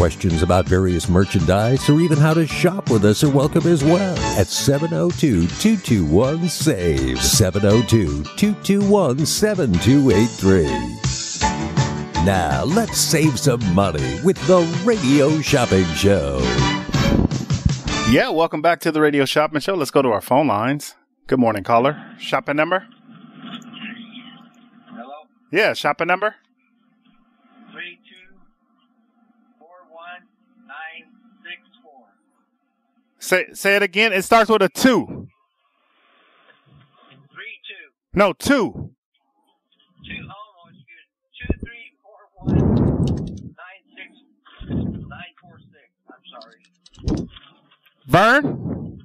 S4: Questions about various merchandise or even how to shop with us are welcome as well at 702 221 SAVE, 702 221 7283. Now, let's save some money with the Radio Shopping Show.
S1: Yeah, welcome back to the Radio Shopping Show. Let's go to our phone lines. Good morning, caller. Shopping number?
S17: Hello?
S1: Yeah, shopping number? Say say it again. It starts with a two.
S17: Three two
S1: No, two.
S17: two oh good. Two three four one nine six nine four six. I'm sorry.
S1: Vern?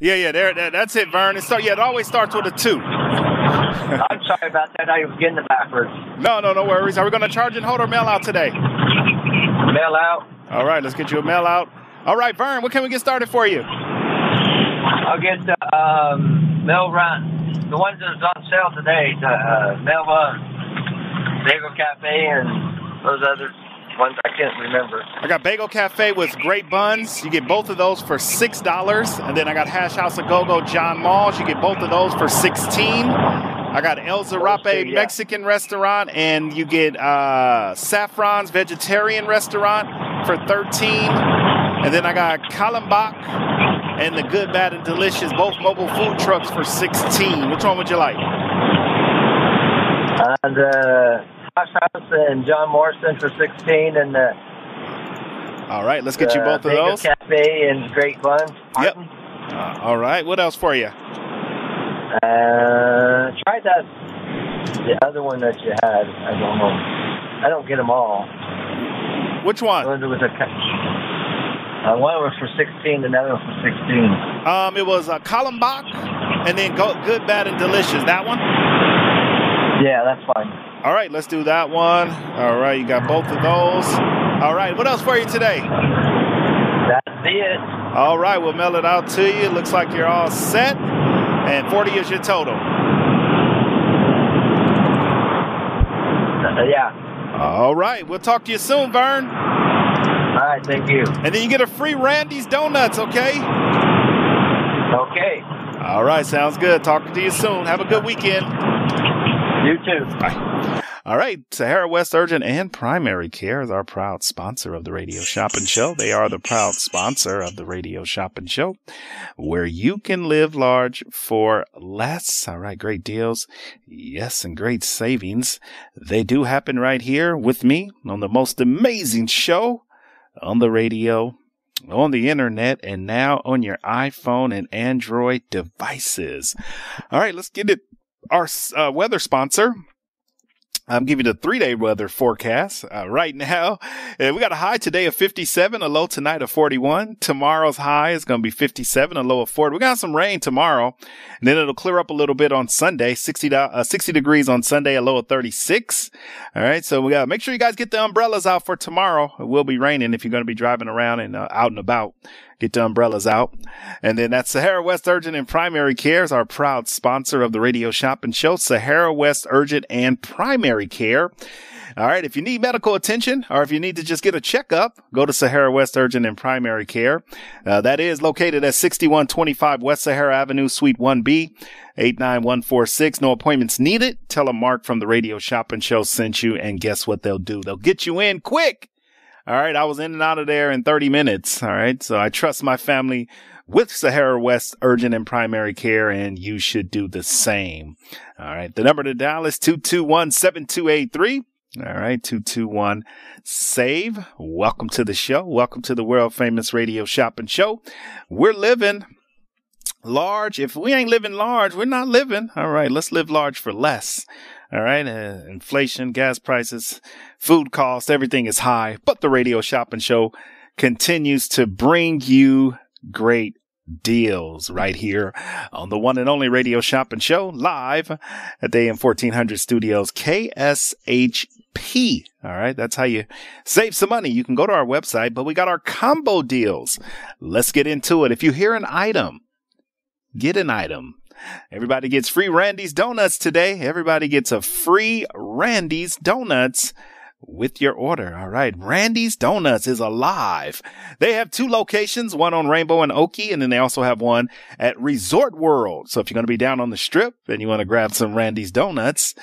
S1: Yeah, yeah, there, there that's it, Vern. It start, yeah, it always starts with a two.
S17: I'm sorry about that. I was getting it backwards.
S1: No, no, no worries. Are we going to charge and hold or mail out today?
S17: Mail out.
S1: All right, let's get you a mail out. All right, Vern, what can we get started for you?
S17: I'll get the um, mail run. The ones that's on sale today. The uh, Melva Bagel Cafe and those other ones I can't remember.
S1: I got Bagel Cafe with great buns. You get both of those for six dollars, and then I got Hash House of Go Go John Mull's. You get both of those for sixteen. I got El Zarape
S17: yeah.
S1: Mexican restaurant, and you get uh, Saffron's Vegetarian restaurant for thirteen. And then I got Kallenbach and the Good, Bad, and Delicious, both mobile food trucks for sixteen. Which one would you like?
S17: Uh, the Hash House and John Morrison for 16 and the
S1: All right, let's get you
S17: Uh,
S1: both of those.
S17: Cafe and Great Buns.
S1: Yep. Uh, all right, what else for you?
S17: Uh, try that. The other one that you had. I don't know. I don't get them all.
S1: Which one?
S17: There was a. Uh, one was for 16, another one for 16.
S1: Um, it was uh, Kallenbach, and then go, Good, Bad, and Delicious. That one.
S17: Yeah, that's fine.
S1: All right, let's do that one. All right, you got both of those. All right, what else for you today?
S17: That's it.
S1: All right, we'll mail it out to you. Looks like you're all set, and 40 is your total.
S17: Uh, yeah.
S1: All right, we'll talk to you soon, Vern.
S17: Right, thank you.
S1: And then you get a free Randy's Donuts, okay?
S17: Okay.
S1: All right, sounds good. Talking to you soon. Have a good weekend.
S17: You too.
S1: Bye. All right, Sahara West Urgent and Primary Care is our proud sponsor of the Radio Shopping Show. They are the proud sponsor of the Radio Shopping Show, where you can live large for less. All right, great deals. Yes, and great savings. They do happen right here with me on the most amazing show on the radio, on the internet, and now on your iPhone and Android devices. All right, let's get it. Our uh, weather sponsor. I'm giving the three day weather forecast uh, right now. Uh, we got a high today of 57, a low tonight of 41. Tomorrow's high is going to be 57, a low of 40. We got some rain tomorrow, and then it'll clear up a little bit on Sunday. 60, uh, 60 degrees on Sunday, a low of 36. All right, so we got to make sure you guys get the umbrellas out for tomorrow. It will be raining if you're going to be driving around and uh, out and about. Get the umbrellas out. And then that's Sahara West Urgent and Primary Care is our proud sponsor of the Radio Shopping Show. Sahara West Urgent and Primary Care. All right. If you need medical attention or if you need to just get a checkup, go to Sahara West Urgent and Primary Care. Uh, that is located at 6125 West Sahara Avenue, Suite 1B, 89146. No appointments needed. Tell them Mark from the Radio Shopping Show sent you and guess what they'll do? They'll get you in quick. All right. I was in and out of there in 30 minutes. All right. So I trust my family with Sahara West Urgent and Primary Care, and you should do the same. All right. The number to dial is 221 7283. All right. 221 save. Welcome to the show. Welcome to the world famous radio shopping show. We're living large. If we ain't living large, we're not living. All right. Let's live large for less. All right. Uh, inflation, gas prices, food costs, everything is high, but the radio shopping show continues to bring you great deals right here on the one and only radio shopping show live at the AM 1400 studios KSHP. All right. That's how you save some money. You can go to our website, but we got our combo deals. Let's get into it. If you hear an item, get an item. Everybody gets free Randy's Donuts today. Everybody gets a free Randy's Donuts with your order. All right. Randy's Donuts is alive. They have two locations, one on Rainbow and Oakey, and then they also have one at Resort World. So if you're going to be down on the strip and you want to grab some Randy's Donuts,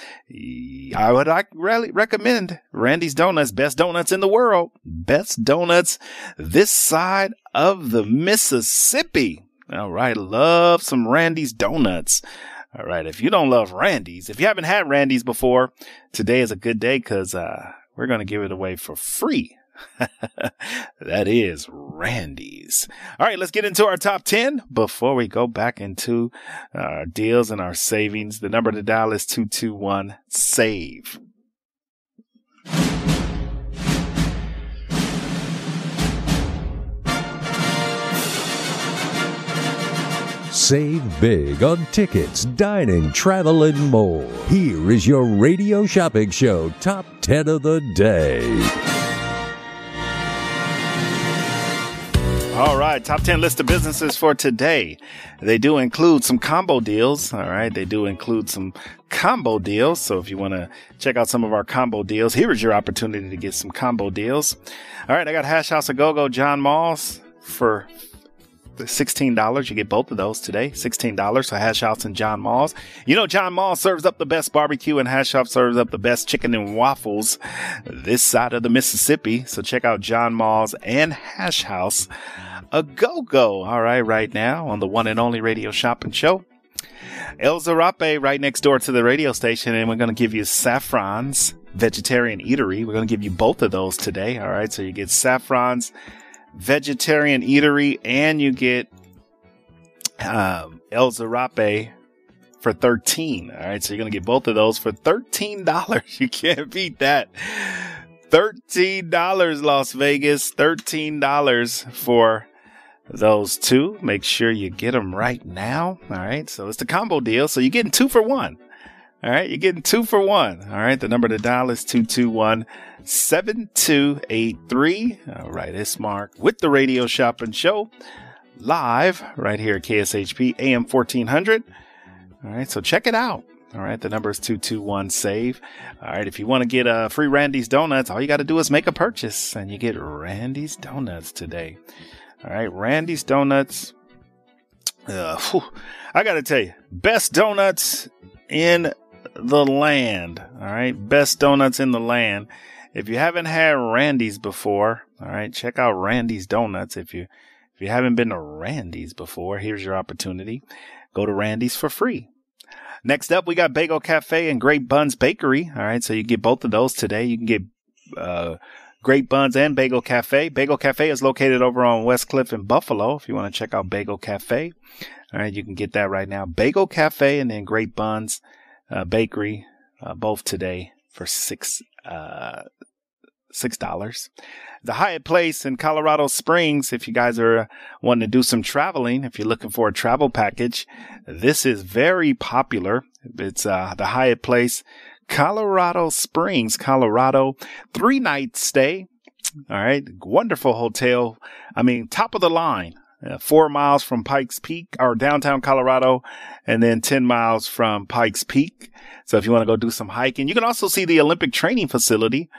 S1: I would like really recommend Randy's Donuts, best donuts in the world, best donuts this side of the Mississippi. All right. Love some Randy's Donuts. All right. If you don't love Randy's, if you haven't had Randy's before, today is a good day because, uh, we're going to give it away for free. that is Randy's. All right, let's get into our top 10 before we go back into our deals and our savings. The number to dial is 221 SAVE.
S4: Save big on tickets, dining, travel, and more. Here is your radio shopping show top 10 of the day.
S1: All right, top 10 list of businesses for today. They do include some combo deals. All right, they do include some combo deals. So if you want to check out some of our combo deals, here is your opportunity to get some combo deals. All right, I got Hash House of Go Go John Moss for $16. You get both of those today. $16. So Hash House and John Mull's. You know, John Mull's serves up the best barbecue and Hash House serves up the best chicken and waffles this side of the Mississippi. So check out John Mull's and Hash House a go go. All right, right now on the one and only radio shopping show. El Zarape right next door to the radio station, and we're going to give you Saffron's vegetarian eatery. We're going to give you both of those today. All right. So you get Saffron's vegetarian eatery and you get um, El Zarape for 13. All right. So you're going to get both of those for $13. You can't beat that. $13 Las Vegas. $13 for those two. Make sure you get them right now. All right. So it's the combo deal. So you're getting two for one. All right. You're getting two for one. All right. The number to dial is 221 7283. All right. It's Mark with the Radio Shopping Show live right here at KSHP AM 1400. All right. So check it out. All right. The number is 221 save. All right. If you want to get a uh, free Randy's Donuts, all you got to do is make a purchase and you get Randy's Donuts today. All right. Randy's Donuts. Uh, whew, I got to tell you, best donuts in the land. All right. Best donuts in the land. If you haven't had Randy's before, all right, check out Randy's Donuts. If you, if you haven't been to Randy's before, here's your opportunity. Go to Randy's for free. Next up, we got Bagel Cafe and Great Buns Bakery. All right. So you get both of those today. You can get, uh, Great Buns and Bagel Cafe. Bagel Cafe is located over on West Cliff in Buffalo. If you want to check out Bagel Cafe, all right, you can get that right now. Bagel Cafe and then Great Buns uh, Bakery, uh, both today for six uh, six dollars. The Hyatt Place in Colorado Springs. If you guys are wanting to do some traveling, if you're looking for a travel package, this is very popular. It's uh, the Hyatt Place Colorado Springs, Colorado. Three night stay. All right. Wonderful hotel. I mean, top of the line. Uh, four miles from Pikes Peak or downtown Colorado and then 10 miles from Pikes Peak. So if you want to go do some hiking, you can also see the Olympic training facility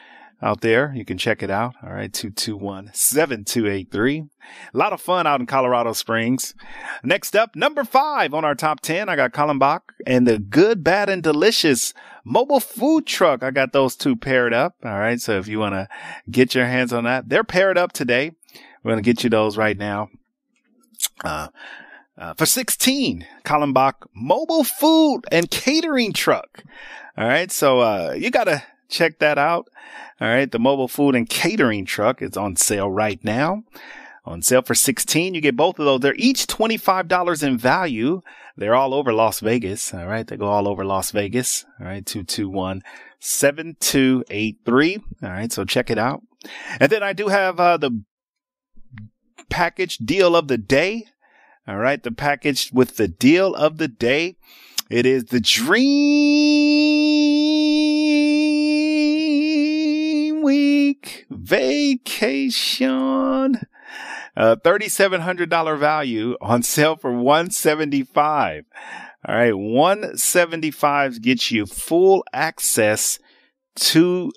S1: out there. You can check it out. All right. 221 7283. A lot of fun out in Colorado Springs. Next up, number five on our top 10. I got Kallenbach and the good, bad, and delicious mobile food truck. I got those two paired up. All right. So if you want to get your hands on that, they're paired up today. We're going to get you those right now. Uh, uh, for 16, Kallenbach mobile food and catering truck. All right. So, uh, you got to check that out. All right. The mobile food and catering truck is on sale right now. On sale for 16. You get both of those. They're each $25 in value. They're all over Las Vegas. All right. They go all over Las Vegas. All right. 221 7283. All right. So check it out. And then I do have, uh, the package deal of the day. All right. The package with the deal of the day. It is the Dream Week Vacation. Uh, $3,700 value on sale for 175. All right. 175 gets you full access to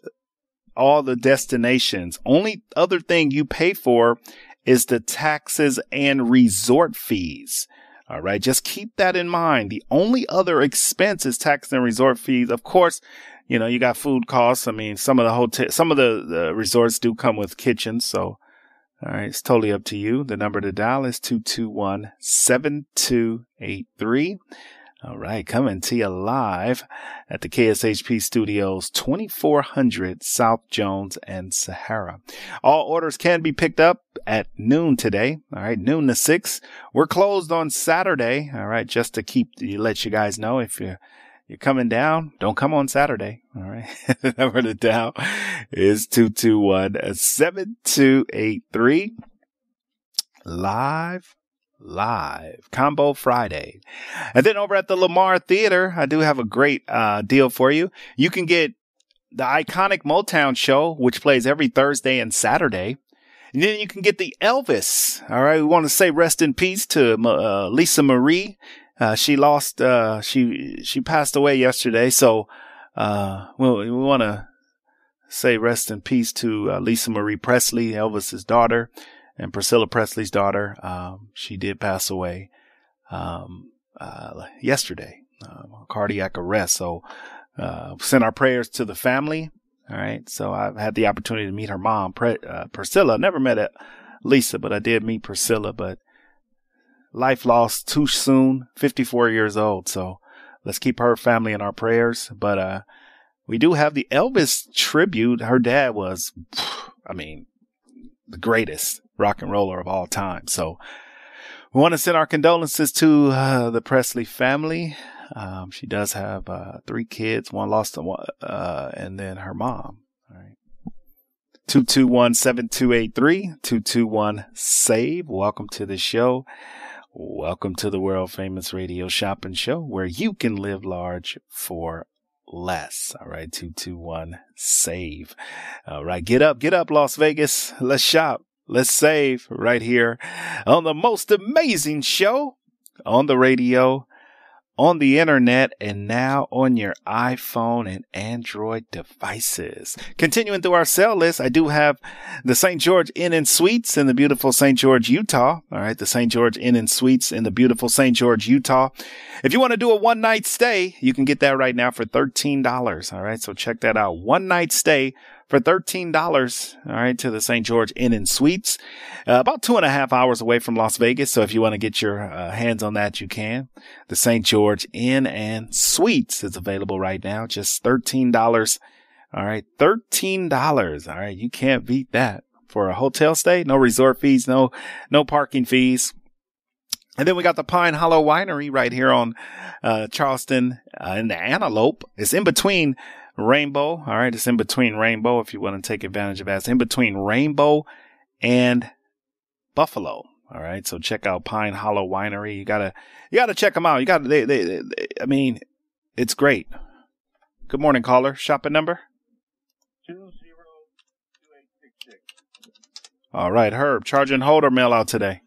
S1: all the destinations. Only other thing you pay for is the taxes and resort fees. All right. Just keep that in mind. The only other expense is tax and resort fees. Of course, you know, you got food costs. I mean, some of the hotel, some of the, the resorts do come with kitchens. So, all right. It's totally up to you. The number to dial is 221 7283. All right, coming to you live at the KSHP studios, 2400 South Jones and Sahara. All orders can be picked up at noon today. All right, noon to six. We're closed on Saturday. All right, just to keep, you let you guys know if you're, you're coming down, don't come on Saturday. All right. the number to dial is 221 7283 live live combo Friday. And then over at the Lamar Theater, I do have a great uh, deal for you. You can get the iconic Motown show, which plays every Thursday and Saturday. And then you can get the Elvis. All right. We want to say rest in peace to uh, Lisa Marie. Uh, she lost, uh, she, she passed away yesterday. So, uh, well, we want to say rest in peace to uh, Lisa Marie Presley, Elvis's daughter and Priscilla Presley's daughter. Um, she did pass away um, uh, yesterday, uh, cardiac arrest. So uh, send our prayers to the family. All right. So I've had the opportunity to meet her mom, Pre- uh, Priscilla. Never met uh, Lisa, but I did meet Priscilla. But life lost too soon, 54 years old. So let's keep her family in our prayers. But uh, we do have the Elvis tribute. Her dad was, I mean, the greatest rock and roller of all time. So we want to send our condolences to uh, the Presley family. Um, she does have uh, three kids, one lost, one, uh, and then her mom. All right. 221 7283 221 SAVE. Welcome to the show. Welcome to the world famous radio shopping show where you can live large for less. All right. 221 SAVE. All right. Get up, get up, Las Vegas. Let's shop. Let's save right here on the most amazing show on the radio on the internet and now on your iPhone and Android devices. Continuing through our sale list, I do have the St. George Inn and Suites in the beautiful St. George, Utah. All right. The St. George Inn and Suites in the beautiful St. George, Utah. If you want to do a one night stay, you can get that right now for $13. All right. So check that out. One night stay for $13, all right, to the St. George Inn and Suites, uh, about two and a half hours away from Las Vegas. So if you want to get your uh, hands on that, you can. The St. George Inn and Suites is available right now, just $13. All right, $13. All right, you can't beat that for a hotel stay. No resort fees, no, no parking fees. And then we got the Pine Hollow Winery right here on uh, Charleston uh, in the Antelope. It's in between Rainbow. All right. It's in between Rainbow if you want to take advantage of that. It's in between Rainbow and Buffalo. All right. So check out Pine Hollow Winery. You gotta, you gotta check them out. You gotta, they, they, they I mean, it's great. Good morning, caller. Shopping number? All right, Herb. Charge and hold or mail out today?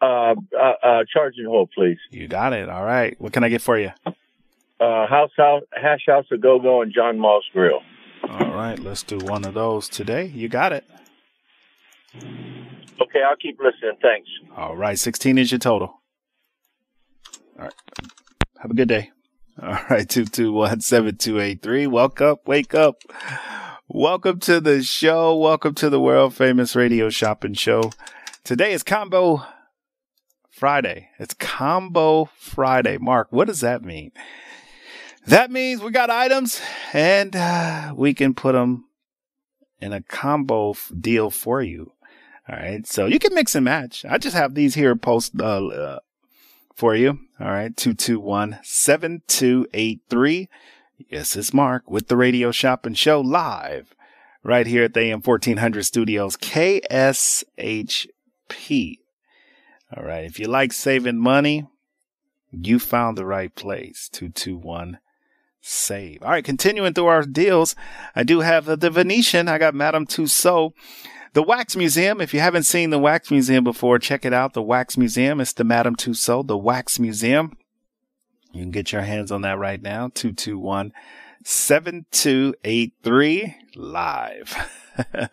S18: Uh, uh, uh, charge and hold, please.
S1: You got it. All right. What can I get for you?
S18: Uh, House House, Hash House of Go Go, and John Mull's Grill.
S1: All right. Let's do one of those today. You got it.
S18: Okay, I'll keep listening. Thanks.
S1: All right. 16 is your total. All right. Have a good day. All right. 221 7283. Wake up. Wake up. Welcome to the show. Welcome to the world famous radio shopping show. Today is Combo Friday. It's Combo Friday. Mark, what does that mean? That means we got items and uh, we can put them in a combo f- deal for you. All right. So you can mix and match. I just have these here post uh, uh, for you. All right. 221 7283. Yes, it's Mark with the Radio Shopping Show live right here at the AM 1400 studios, KSHP. All right. If you like saving money, you found the right place. 221 save. All right. Continuing through our deals, I do have the, Venetian. I got Madame Tussauds. The Wax Museum. If you haven't seen the Wax Museum before, check it out. The Wax Museum. It's the Madame Tussauds, the Wax Museum. You can get your hands on that right now. 221 7283 live.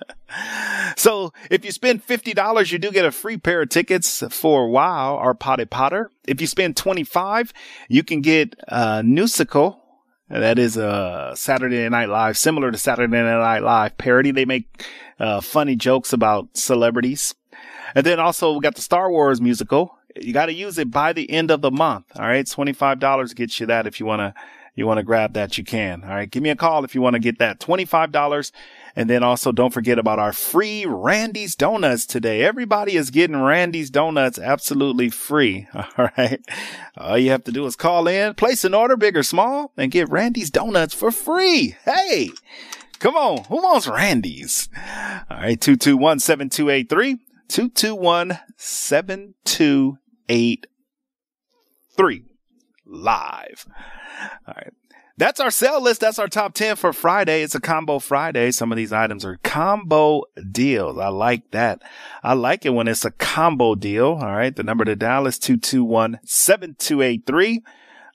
S1: so if you spend $50, you do get a free pair of tickets for Wow or Potted Potter. If you spend 25, you can get uh, a Nusical. That is a Saturday Night Live, similar to Saturday Night Live parody. They make uh, funny jokes about celebrities. And then also we got the Star Wars musical. You got to use it by the end of the month. All right. $25 gets you that. If you want to, you want to grab that, you can. All right. Give me a call if you want to get that $25. And then also don't forget about our free Randy's Donuts today. Everybody is getting Randy's Donuts absolutely free. All right. All you have to do is call in, place an order, big or small, and get Randy's Donuts for free. Hey, come on. Who wants Randy's? All right. 221 7283. 221 7283. Live. All right. That's our sale list. That's our top 10 for Friday. It's a combo Friday. Some of these items are combo deals. I like that. I like it when it's a combo deal. All right. The number to dial is 221 7283.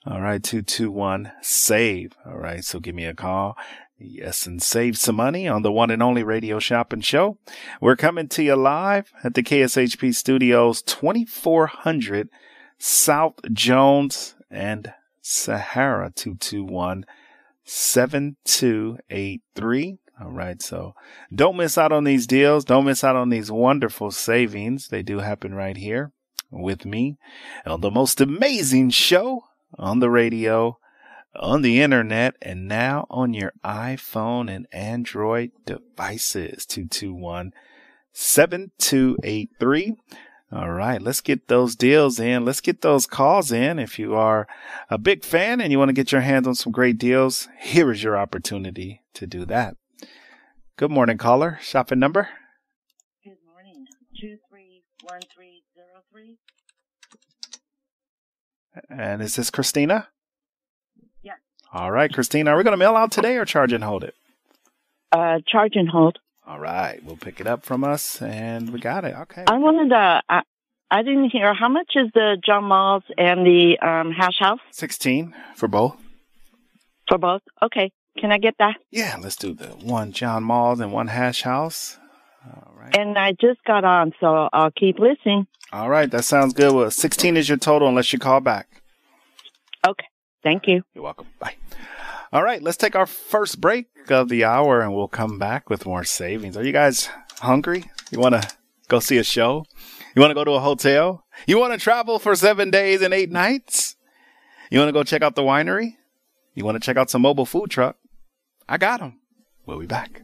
S1: All right. 221 save. All right. So give me a call. Yes, and save some money on the one and only radio shopping show. We're coming to you live at the KSHP studios, 2400 South Jones and Sahara 221 7283. All right. So don't miss out on these deals. Don't miss out on these wonderful savings. They do happen right here with me on the most amazing show on the radio on the internet, and now on your iPhone and Android devices. 221 7283. All right, let's get those deals in. Let's get those calls in. If you are a big fan and you want to get your hands on some great deals, here is your opportunity to do that. Good morning, caller. Shopping number?
S16: Good morning. 231303.
S1: And is this Christina?
S16: Yeah.
S1: All right, Christina, are we going to mail out today or charge and hold it?
S16: Uh, charge and hold.
S1: All right, we'll pick it up from us and we got it. Okay.
S16: I wanted to, I, I didn't hear, how much is the John Mull's and the um, hash house
S1: 16 for both.
S16: for both? Okay. Can I get that?
S1: Yeah, let's do the one John Mull's and one Hash House. All right.
S16: And I just got on, so I'll keep listening.
S1: All right, that sounds good. Well, 16 is your total unless you call back.
S16: Okay. Thank you.
S1: You're welcome. Bye. All right, let's take our first break of the hour and we'll come back with more savings. Are you guys hungry? You want to go see a show? You want to go to a hotel? You want to travel for seven days and eight nights? You want to go check out the winery? You want to check out some mobile food truck? I got them. We'll be back.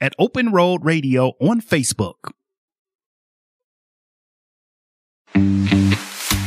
S1: at Open Road Radio on Facebook.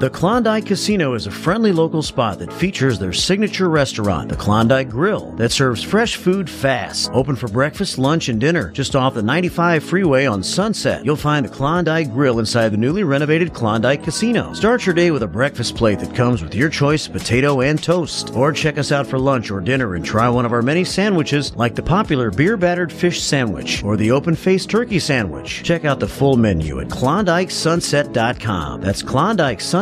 S19: The Klondike Casino is a friendly local spot that features their signature restaurant, the Klondike Grill, that serves fresh food fast. Open for breakfast, lunch, and dinner. Just off the 95 freeway on Sunset, you'll find the Klondike Grill inside the newly renovated Klondike Casino. Start your day with a breakfast plate that comes with your choice of potato and toast. Or check us out for lunch or dinner and try one of our many sandwiches like the popular beer battered fish sandwich or the open faced turkey sandwich. Check out the full menu at KlondikeSunset.com. That's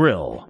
S19: Grill.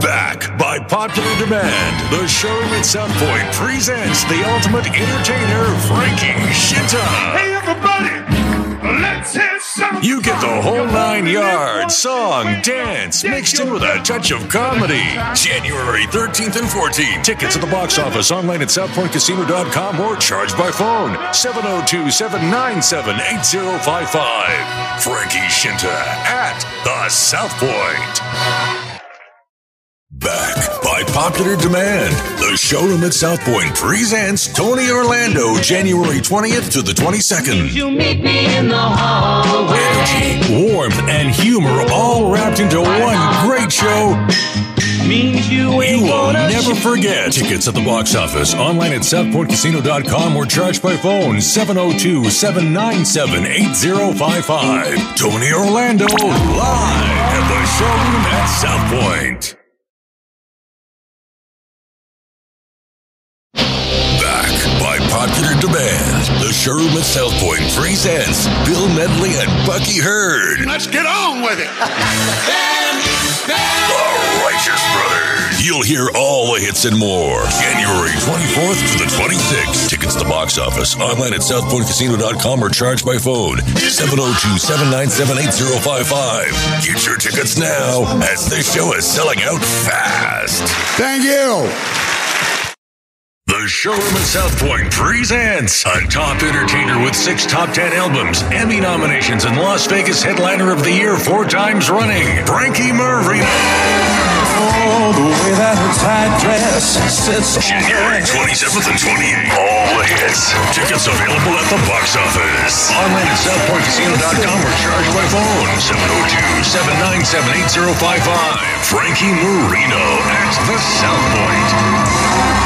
S7: Back by popular demand, the showroom at South Point presents the ultimate entertainer, Frankie Scinta.
S9: Hey, everybody, let's have some
S7: You get the whole nine yards, song, dance, mixed in with a touch of comedy. January 13th and 14th. Tickets at the box office, online at southpointcasino.com or charged by phone. 702 797 8055. Frankie Scinta at the South Point. Back by popular demand, the showroom at South Point presents Tony Orlando January 20th to the 22nd.
S14: You meet me in the.
S7: Energy, warmth, and humor all wrapped into one great show.
S14: Means you ain't
S7: You will never forget. Tickets at the box office, online at southpointcasino.com or charged by phone 702 797 8055. Tony Orlando live at the showroom at South Point. Popular demand, the showroom at South Point presents Bill Medley and Bucky Heard.
S9: Let's get on with it.
S7: The Righteous Brothers. You'll hear all the hits and more. January 24th to the 26th. Tickets to the box office. Online at southpointcasino.com or charged by phone. 702-797-8055. Get your tickets now as the show is selling out fast.
S9: Thank you.
S7: The showroom at South Point presents a top entertainer with six top ten albums, Emmy nominations, and Las Vegas headliner of the year four times running, Frankie Marino.
S8: Oh, the way that her tight dress sits
S7: January 27th and 28th. All the hits. Tickets available at the box office. Online at southpointcasino.com or charged by phone. 702-797-8055. Frankie Marino at the South Point.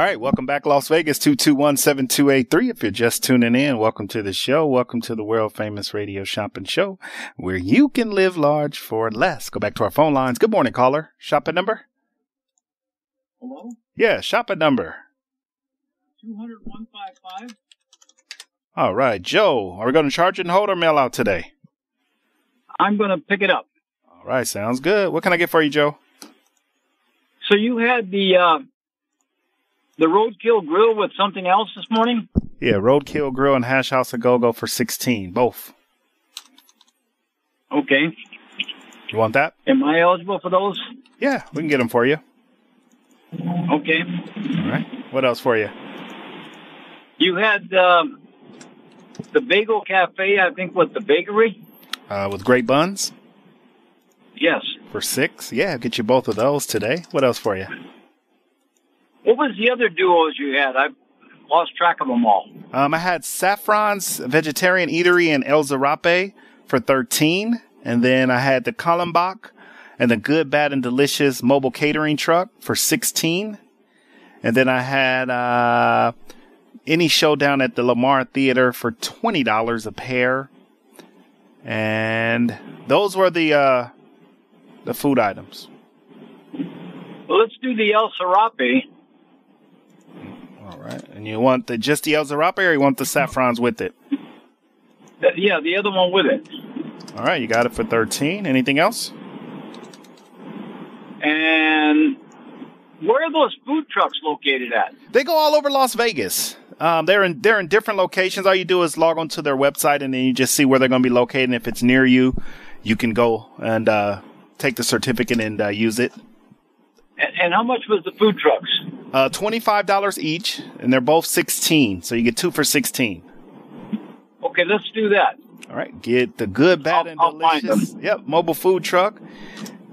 S1: All right, welcome back, Las Vegas, 221-7283. If you're just tuning in, welcome to the show. Welcome to the world famous radio shopping show where you can live large for less. Go back to our phone lines. Good morning, caller. Shopping number?
S20: Hello?
S1: Yeah, shopping number.
S20: 20155?
S1: All right, Joe, are we going to charge and hold or mail out today?
S20: I'm going to pick it up.
S1: All right, sounds good. What can I get for you, Joe?
S20: So you had the uh, the Roadkill Grill with something else this morning?
S1: Yeah, Roadkill Grill and Hash House a Go Go for 16, both.
S20: Okay.
S1: You want that?
S20: Am I eligible for those?
S1: Yeah, we can get them for you.
S20: Okay.
S1: All right. What else for you?
S20: You had um, the Bagel Cafe, I think, with the bakery.
S1: Uh, with great buns
S20: Yes.
S1: for six. Yeah, I'll get you both of those today. What else for you?
S20: What was the other duos you had? I lost track of them all.
S1: Um, I had Saffron's Vegetarian Eatery and El Zarape for 13. And then I had the Kolobok and the Good, Bad, and Delicious mobile catering truck for 16. And then I had uh, Any Showdown at the Lamar Theater for $20 a pair. And those were the uh, the food items.
S20: Well, let's do the El Zarape.
S1: All right. And you want the just the El Zarape or you want the saffrons with it?
S20: Yeah, the other one with it.
S1: All right, you got it for 13. Anything else?
S20: And where are those food trucks located at?
S1: They go all over Las Vegas. Um, they're in they're in different locations. All you do is log onto their website and then you just see where they're going to be located. And if it's near you, you can go and uh, take the certificate and uh, use it.
S20: And, and how much was the food trucks?
S1: Uh, twenty five dollars each, and they're both sixteen. So you get two for sixteen.
S20: Okay, let's do that.
S1: All right, get the good, bad, and delicious. Yep, mobile food truck.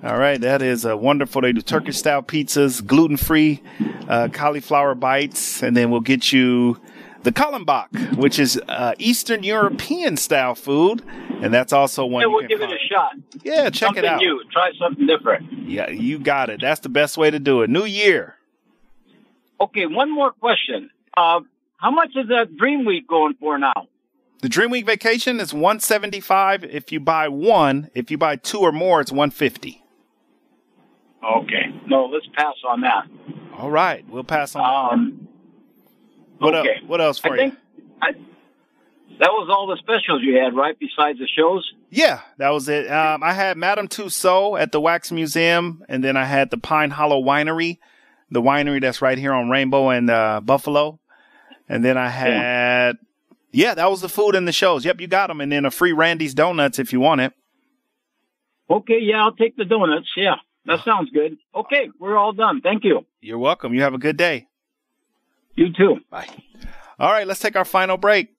S1: All right, that is uh, wonderful. They do Turkish style pizzas, gluten free, uh, cauliflower bites, and then we'll get you the Kolobok, which is uh, Eastern European style food, and that's also one.
S20: Yeah, we'll give it a shot.
S1: Yeah, check
S20: something
S1: it out.
S20: Something new. Try something different.
S1: Yeah, you got it. That's the best way to do it. New year.
S20: Okay, one more question. Uh, how much is that Dream Week going for now?
S1: The Dream Week vacation is one seventy five if you buy one. If you buy two or more, it's one fifty.
S20: Okay. No, let's pass on that.
S1: All right, we'll pass on.
S20: Um,
S1: what
S20: okay.
S1: else? What else for
S20: I
S1: you?
S20: I, that was all the specials you had, right? Besides the shows.
S1: Yeah, that was it. Um, I had Madame Tussauds at the Wax Museum, and then I had the Pine Hollow Winery, the winery that's right here on Rainbow and uh, Buffalo. And then I had, yeah, that was the food and the shows. Yep, you got them. And then a free Randy's Donuts if you want it.
S20: Okay, yeah, I'll take the donuts. Yeah, that sounds good. Okay, we're all done. Thank you.
S1: You're welcome. You have a good day.
S20: You too.
S1: Bye. All right, let's take our final break.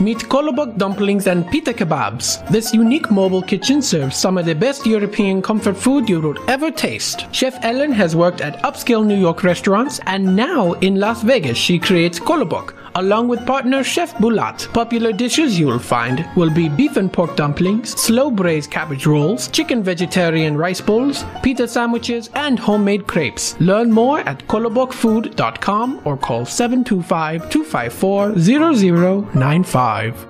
S21: Meet Kolobok dumplings and pita kebabs. This unique mobile kitchen serves some of the best European comfort food you would ever taste. Chef Ellen has worked at upscale New York restaurants and now in Las Vegas she creates Kolobok along with partner Chef Bulat. Popular dishes you will find will be beef and pork dumplings, slow braised cabbage rolls, chicken vegetarian rice bowls, pita sandwiches, and homemade crepes. Learn more at kolobokfood.com or call 725 254 0095.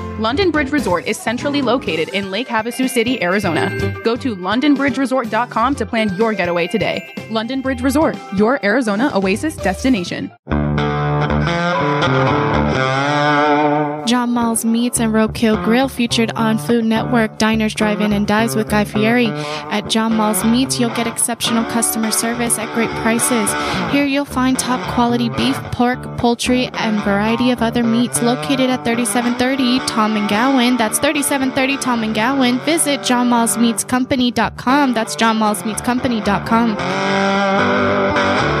S13: London Bridge Resort is centrally located in Lake Havasu City, Arizona. Go to londonbridgeresort.com to plan your getaway today. London Bridge Resort, your Arizona oasis destination.
S22: John Mull's Meats and Roadkill Grill featured on Food Network, Diners, Drive-In, and Dives with Guy Fieri. At John Mull's Meats, you'll get exceptional customer service at great prices. Here you'll find top quality beef, pork, poultry, and variety of other meats located at 3730 Tom and Gowan. That's 3730 Tom and Gowan. Visit johnmallsmeatscompany.com. That's johnmallsmeatscompany.com.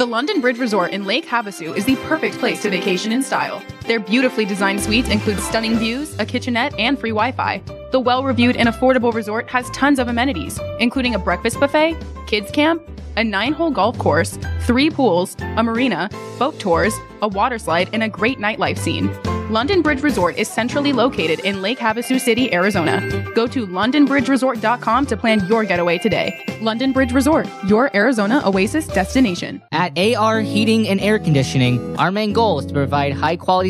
S13: The London Bridge Resort in Lake Havasu is the perfect place to vacation in style. Their beautifully designed suites include stunning views, a kitchenette, and free Wi Fi. The well reviewed and affordable resort has tons of amenities, including a breakfast buffet, kids camp, a nine hole golf course, three pools, a marina, boat tours, a water slide, and a great nightlife scene. London Bridge Resort is centrally located in Lake Havasu City, Arizona. Go to londonbridgeresort.com to plan your getaway today. London Bridge Resort, your Arizona oasis destination.
S23: At AR Heating and Air Conditioning, our main goal is to provide high quality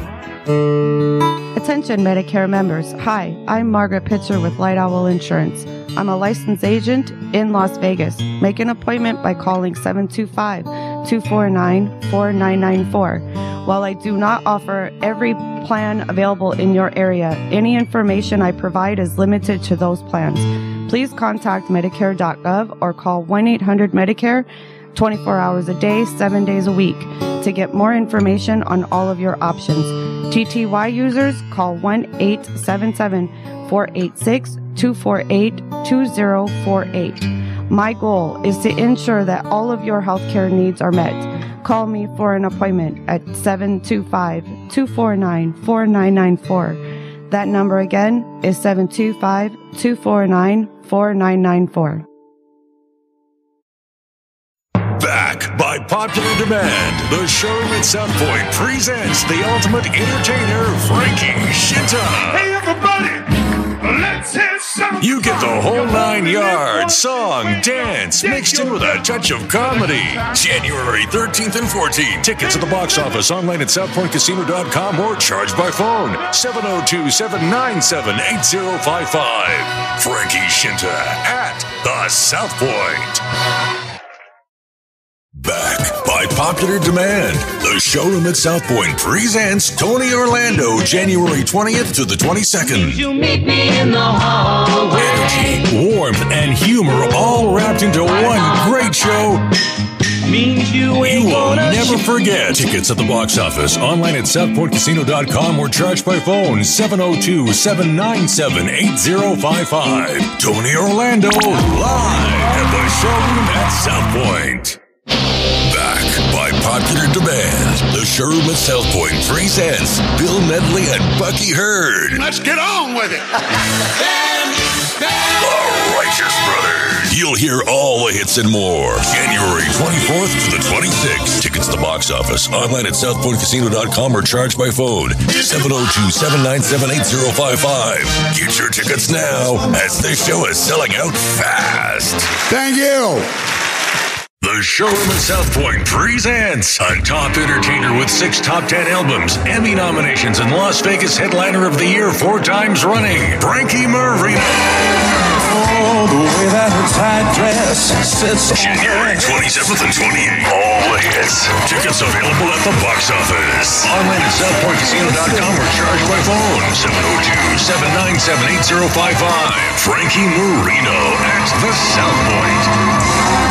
S24: Attention Medicare members. Hi, I'm Margaret Pitcher with Light Owl Insurance. I'm a licensed agent in Las Vegas. Make an appointment by calling 725 249 4994. While I do not offer every plan available in your area, any information I provide is limited to those plans. Please contact Medicare.gov or call 1 800 Medicare 24 hours a day, 7 days a week to get more information on all of your options. TTY users call 1 877 486 248 2048. My goal is to ensure that all of your healthcare needs are met. Call me for an appointment at 725 249 4994. That number again is 725 249 4994.
S7: By popular demand, the showroom at South Point presents the ultimate entertainer, Frankie Scinta.
S9: Hey, everybody, let's hit some.
S7: You get the whole nine yards song, dance, mixed in with a touch of comedy. January 13th and 14th. Tickets at the box office, online at southpointcasino.com or charged by phone 702 797 8055. Frankie Scinta at the South Point. Back by popular demand, the showroom at South Point presents Tony Orlando January 20th to the 22nd.
S14: You meet me in the hallway.
S7: Energy, warmth, and humor all wrapped into one great show.
S14: Means you
S7: You will
S14: gonna
S7: never forget. Tickets at the box office, online at southpointcasino.com or charged by phone 702 797 8055. Tony Orlando live at the showroom at South Point. Popular demand, the showroom at South Point presents Bill Medley and Bucky Heard.
S9: Let's get on with it.
S7: The Righteous Brothers. You'll hear all the hits and more. January 24th to the 26th. Tickets to the box office. Online at southpointcasino.com or charged by phone. 702-797-8055. Get your tickets now as this show is selling out fast.
S9: Thank you.
S7: The showroom at South Point presents a top entertainer with six top ten albums, Emmy nominations, and Las Vegas headliner of the year four times running, Frankie Marino.
S8: Oh, the way that her tight dress sits
S7: January
S8: her
S7: 27th and 28th. All the hits. Tickets available at the box office. Online at southpointcasino.com or charged by phone. 702-797-8055. Frankie Marino at the South Point.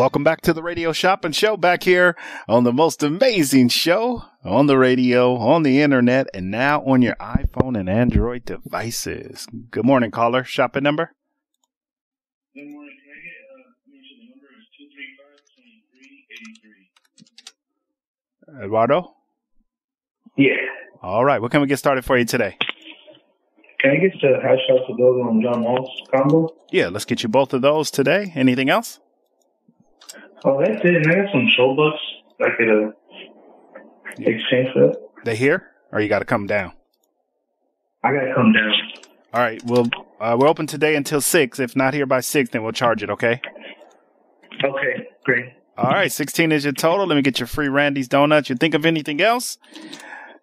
S1: Welcome back to the Radio Shopping Show, back here on the most amazing show on the radio, on the internet, and now on your iPhone and Android devices. Good morning, caller. Shopping number? Good morning. Can I get, uh, the number is Eduardo?
S25: Yeah.
S1: All right. What can we get started for you today?
S25: Can I get the hash house of Dogo and John Mull's combo?
S1: Yeah, let's get you both of those today. Anything else?
S25: Oh, that's it. And I got some show bucks I could uh, exchange for that.
S1: They here? Or you got to come down?
S25: I got to come down.
S1: All right. Well, uh, we're open today until 6. If not here by 6, then we'll charge it, okay?
S25: Okay, great.
S1: All right. 16 is your total. Let me get your free Randy's Donuts. You think of anything else?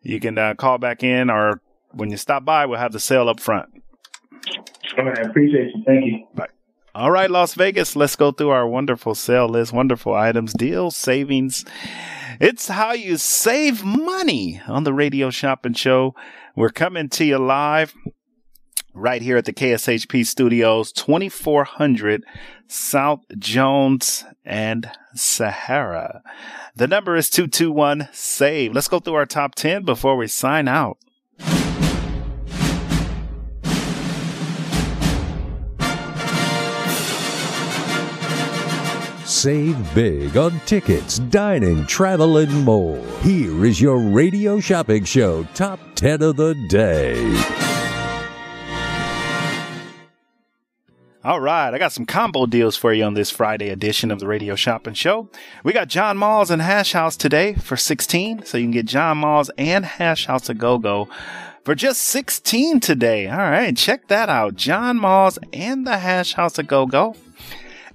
S1: You can uh, call back in or when you stop by, we'll have the sale up front.
S25: All right, I appreciate you. Thank you.
S1: Bye. All right, Las Vegas, let's go through our wonderful sale list, wonderful items, deals, savings. It's how you save money on the Radio Shopping Show. We're coming to you live right here at the KSHP Studios, 2400 South Jones and Sahara. The number is 221 SAVE. Let's go through our top 10 before we sign out.
S4: Save big on tickets, dining, travel, and more. Here is your radio shopping show top 10 of the day.
S1: All right, I got some combo deals for you on this Friday edition of the Radio Shopping Show. We got John Mull's and Hash House today for 16, so you can get John Mull's and Hash House a Go Go for just 16 today. All right, check that out. John Mull's and the Hash House a Go Go.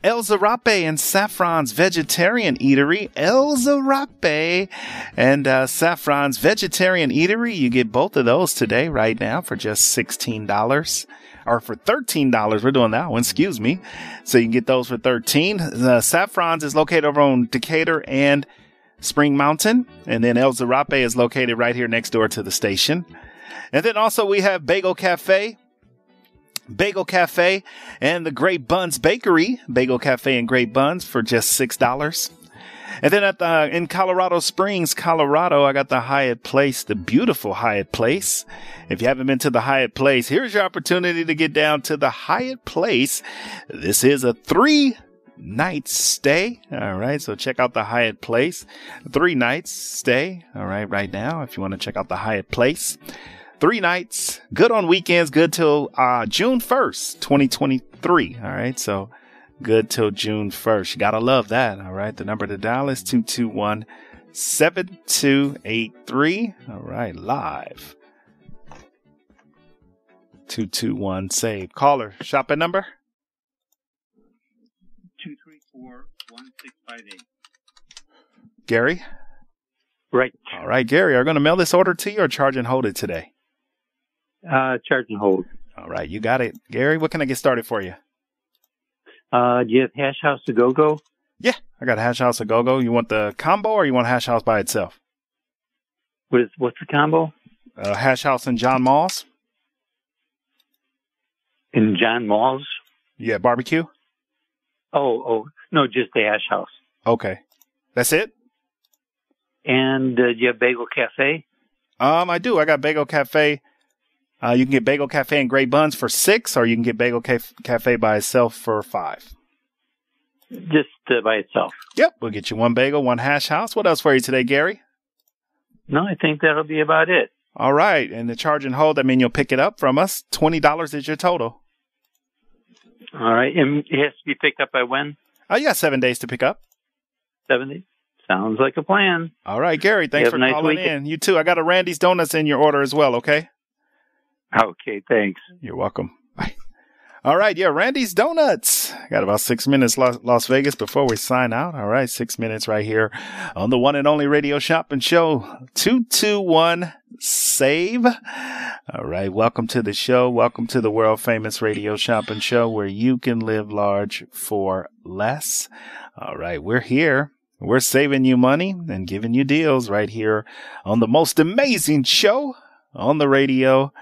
S1: El Zarape and Saffron's Vegetarian Eatery. El Zarape and uh, Saffron's Vegetarian Eatery. You get both of those today, right now, for just $16 or for $13. We're doing that one, excuse me. So you can get those for 13. The Saffron's is located over on Decatur and Spring Mountain. And then El Zarape is located right here next door to the station. And then also we have Bagel Cafe. Bagel Cafe and the Great Buns Bakery. Bagel Cafe and Great Buns for just $6. And then at the in Colorado Springs, Colorado, I got the Hyatt Place, the beautiful Hyatt Place. If you haven't been to the Hyatt Place, here's your opportunity to get down to the Hyatt Place. This is a three night stay. All right. So check out the Hyatt Place. Three nights stay. All right. Right now, if you want to check out the Hyatt Place. Three nights, good on weekends, good till uh, June 1st, 2023. All right. So good till June 1st. You gotta love that. All right. The number to dial is 221 7283. All right. Live. 221 save. Caller, shopping number?
S26: 234-1658.
S1: Gary?
S26: Right.
S1: All right, Gary, are you going to mail this order to you or charge and hold it today?
S26: Uh, charge and hold.
S1: All right, you got it. Gary, what can I get started for you?
S26: Uh, do you have Hash House to Go Go?
S1: Yeah, I got Hash House a Go Go. You want the combo or you want Hash House by itself?
S26: What is, what's the combo?
S1: Uh, hash House and John Mull's.
S26: In John Mull's?
S1: Yeah, barbecue.
S26: Oh, oh, no, just the Hash House.
S1: Okay, that's it.
S26: And uh, do you have Bagel Cafe?
S1: Um, I do. I got Bagel Cafe. Uh, you can get Bagel Cafe and Great Buns for six, or you can get Bagel Caf- Cafe by itself for five.
S26: Just uh, by itself.
S1: Yep, we'll get you one bagel, one hash house. What else for you today, Gary?
S26: No, I think that'll be about it.
S1: All right, and the charge and hold. I mean, you'll pick it up from us. Twenty dollars is your total.
S26: All right, and it has to be picked up by when?
S1: Oh, you got seven days to pick up.
S26: Seventy. Sounds like a plan.
S1: All right, Gary. Thanks for
S26: nice
S1: calling
S26: weekend.
S1: in. You too. I got a Randy's Donuts in your order as well. Okay.
S26: Okay, thanks.
S1: You're welcome. Bye. All right, yeah, Randy's Donuts. Got about six minutes, Las, Las Vegas, before we sign out. All right, six minutes right here on the one and only radio shopping show. 221 Save. All right, welcome to the show. Welcome to the world famous radio shopping show where you can live large for less. All right, we're here. We're saving you money and giving you deals right here on the most amazing show on the radio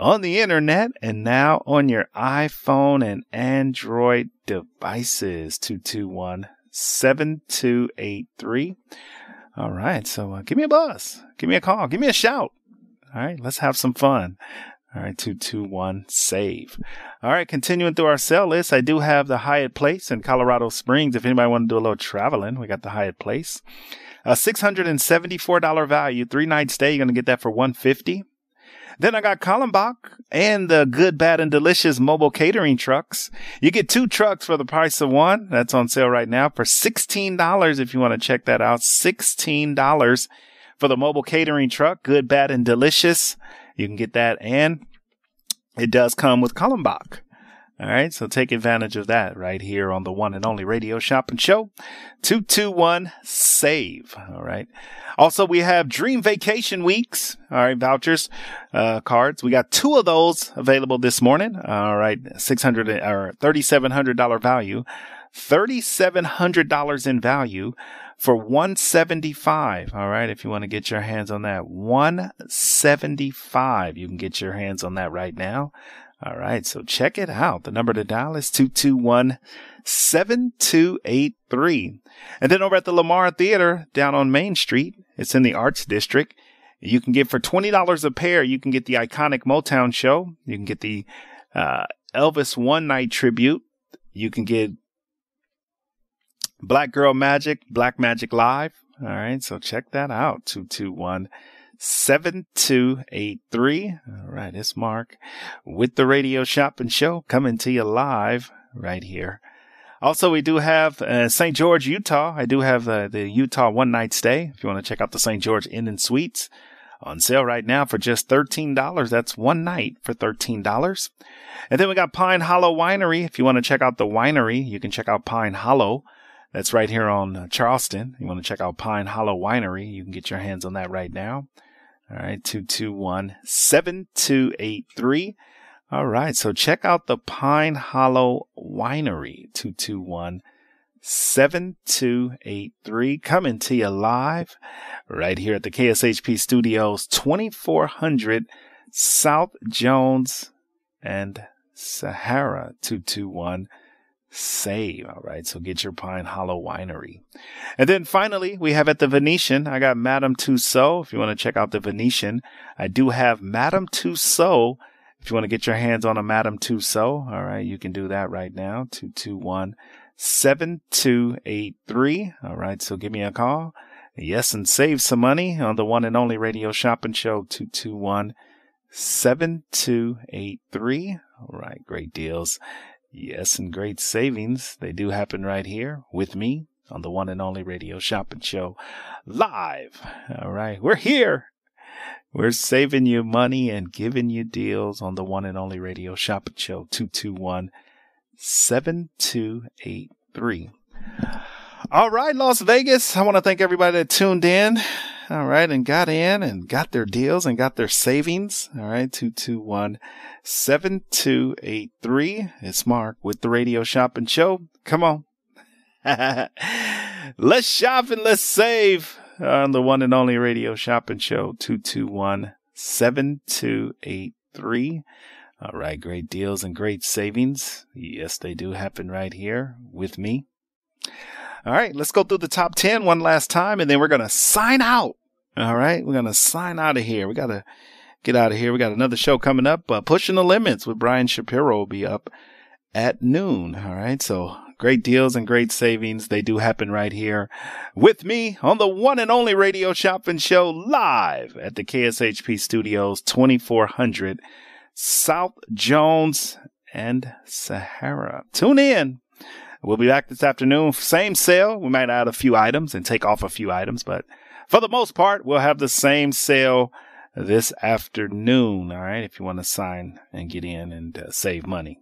S1: on the internet and now on your iPhone and Android devices. 221 7283. All right. So uh, give me a buzz. Give me a call. Give me a shout. All right. Let's have some fun. All right. 221 save. All right. Continuing through our sale list, I do have the Hyatt Place in Colorado Springs. If anybody want to do a little traveling, we got the Hyatt Place. A $674 value, three night stay. You're to get that for 150 then I got Kolobok and the good, bad, and delicious mobile catering trucks. You get two trucks for the price of one. That's on sale right now for $16 if you want to check that out. $16 for the mobile catering truck. Good, bad, and delicious. You can get that. And it does come with Kolobok. All right. So take advantage of that right here on the one and only radio shopping show. 221 save. All right. Also, we have dream vacation weeks. All right. Vouchers, uh, cards. We got two of those available this morning. All right. 600 or $3,700 value. $3,700 in value for 175. All right. If you want to get your hands on that 175, you can get your hands on that right now. All right. So check it out. The number to dial is 221 7283. And then over at the Lamar Theater down on Main Street, it's in the Arts District. You can get for $20 a pair, you can get the iconic Motown show. You can get the uh, Elvis One Night tribute. You can get Black Girl Magic, Black Magic Live. All right. So check that out. 221 7283. All right. It's Mark with the Radio Shopping Show coming to you live right here. Also, we do have uh, St. George, Utah. I do have uh, the Utah one night stay. If you want to check out the St. George Inn and Suites on sale right now for just $13. That's one night for $13. And then we got Pine Hollow Winery. If you want to check out the winery, you can check out Pine Hollow. That's right here on uh, Charleston. You want to check out Pine Hollow Winery. You can get your hands on that right now. All right. 221 7283. All right. So check out the Pine Hollow Winery. 221 7283. Coming to you live right here at the KSHP Studios, 2400 South Jones and Sahara. 221 save. All right. So get your Pine Hollow Winery. And then finally, we have at the Venetian, I got Madame Tussaud. If you want to check out the Venetian, I do have Madame Tussaud. If you want to get your hands on a Madame Tussaud, all right, you can do that right now. 221 7283. All right. So give me a call. Yes. And save some money on the one and only radio shopping show 221 7283. All right. Great deals. Yes, and great savings. They do happen right here with me on the one and only radio shopping show live. All right. We're here. We're saving you money and giving you deals on the one and only radio shopping show 221 7283. All right, Las Vegas. I want to thank everybody that tuned in. All right. And got in and got their deals and got their savings. All right. 221 7283. It's Mark with the Radio Shopping Show. Come on. let's shop and let's save on the one and only Radio Shopping Show. 221 7283. All right. Great deals and great savings. Yes, they do happen right here with me. All right, let's go through the top 10 one last time and then we're going to sign out. All right, we're going to sign out of here. We got to get out of here. We got another show coming up. Uh, Pushing the Limits with Brian Shapiro will be up at noon. All right, so great deals and great savings. They do happen right here with me on the one and only radio shopping show live at the KSHP studios, 2400 South Jones and Sahara. Tune in. We'll be back this afternoon. Same sale. We might add a few items and take off a few items, but for the most part, we'll have the same sale this afternoon. All right. If you want to sign and get in and uh, save money.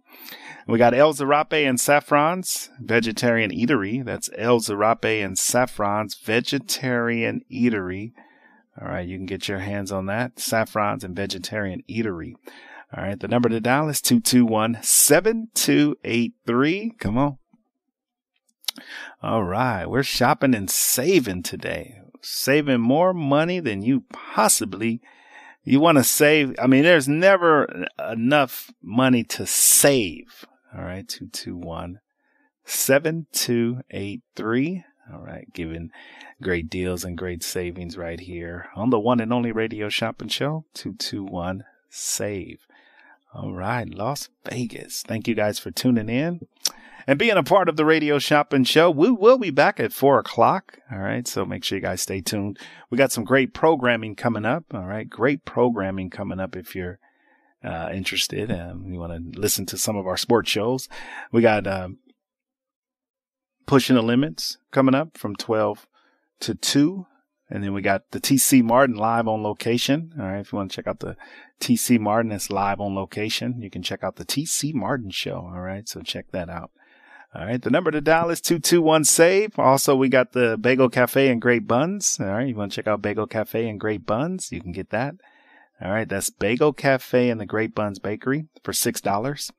S1: We got El Zarape and Saffron's Vegetarian Eatery. That's El Zarape and Saffron's Vegetarian Eatery. All right. You can get your hands on that. Saffron's and Vegetarian Eatery. All right. The number to dial is 221 7283. Come on. All right. We're shopping and saving today. Saving more money than you possibly you want to save. I mean, there's never enough money to save. All right. 221 7283. All right, giving great deals and great savings right here on the one and only radio shopping show 221 save. All right, Las Vegas. Thank you guys for tuning in and being a part of the radio shopping show. We will be back at four o'clock. All right. So make sure you guys stay tuned. We got some great programming coming up. All right. Great programming coming up if you're uh, interested and you want to listen to some of our sports shows. We got, um, pushing the limits coming up from 12 to 2. And then we got the TC Martin live on location. All right. If you want to check out the TC Martin, that's live on location. You can check out the TC Martin show. All right. So check that out. All right. The number to dial is 221 save. Also, we got the Bagel Cafe and Great Buns. All right. You want to check out Bagel Cafe and Great Buns? You can get that. All right. That's Bagel Cafe and the Great Buns Bakery for $6.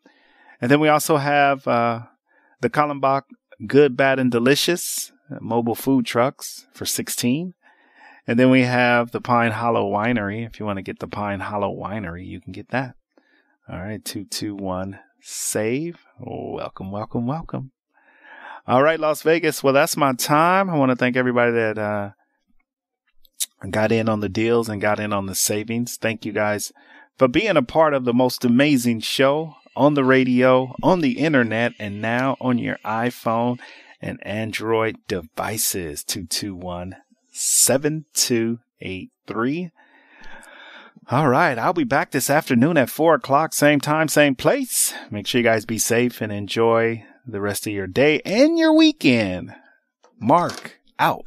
S1: And then we also have, uh, the Kallenbach Good, Bad, and Delicious mobile food trucks for 16. And then we have the Pine Hollow Winery. If you want to get the Pine Hollow Winery, you can get that. All right. 221 save. Welcome, welcome, welcome. All right, Las Vegas. Well, that's my time. I want to thank everybody that uh, got in on the deals and got in on the savings. Thank you guys for being a part of the most amazing show on the radio, on the internet, and now on your iPhone and Android devices. 221 7283. All right. I'll be back this afternoon at four o'clock, same time, same place. Make sure you guys be safe and enjoy the rest of your day and your weekend. Mark out.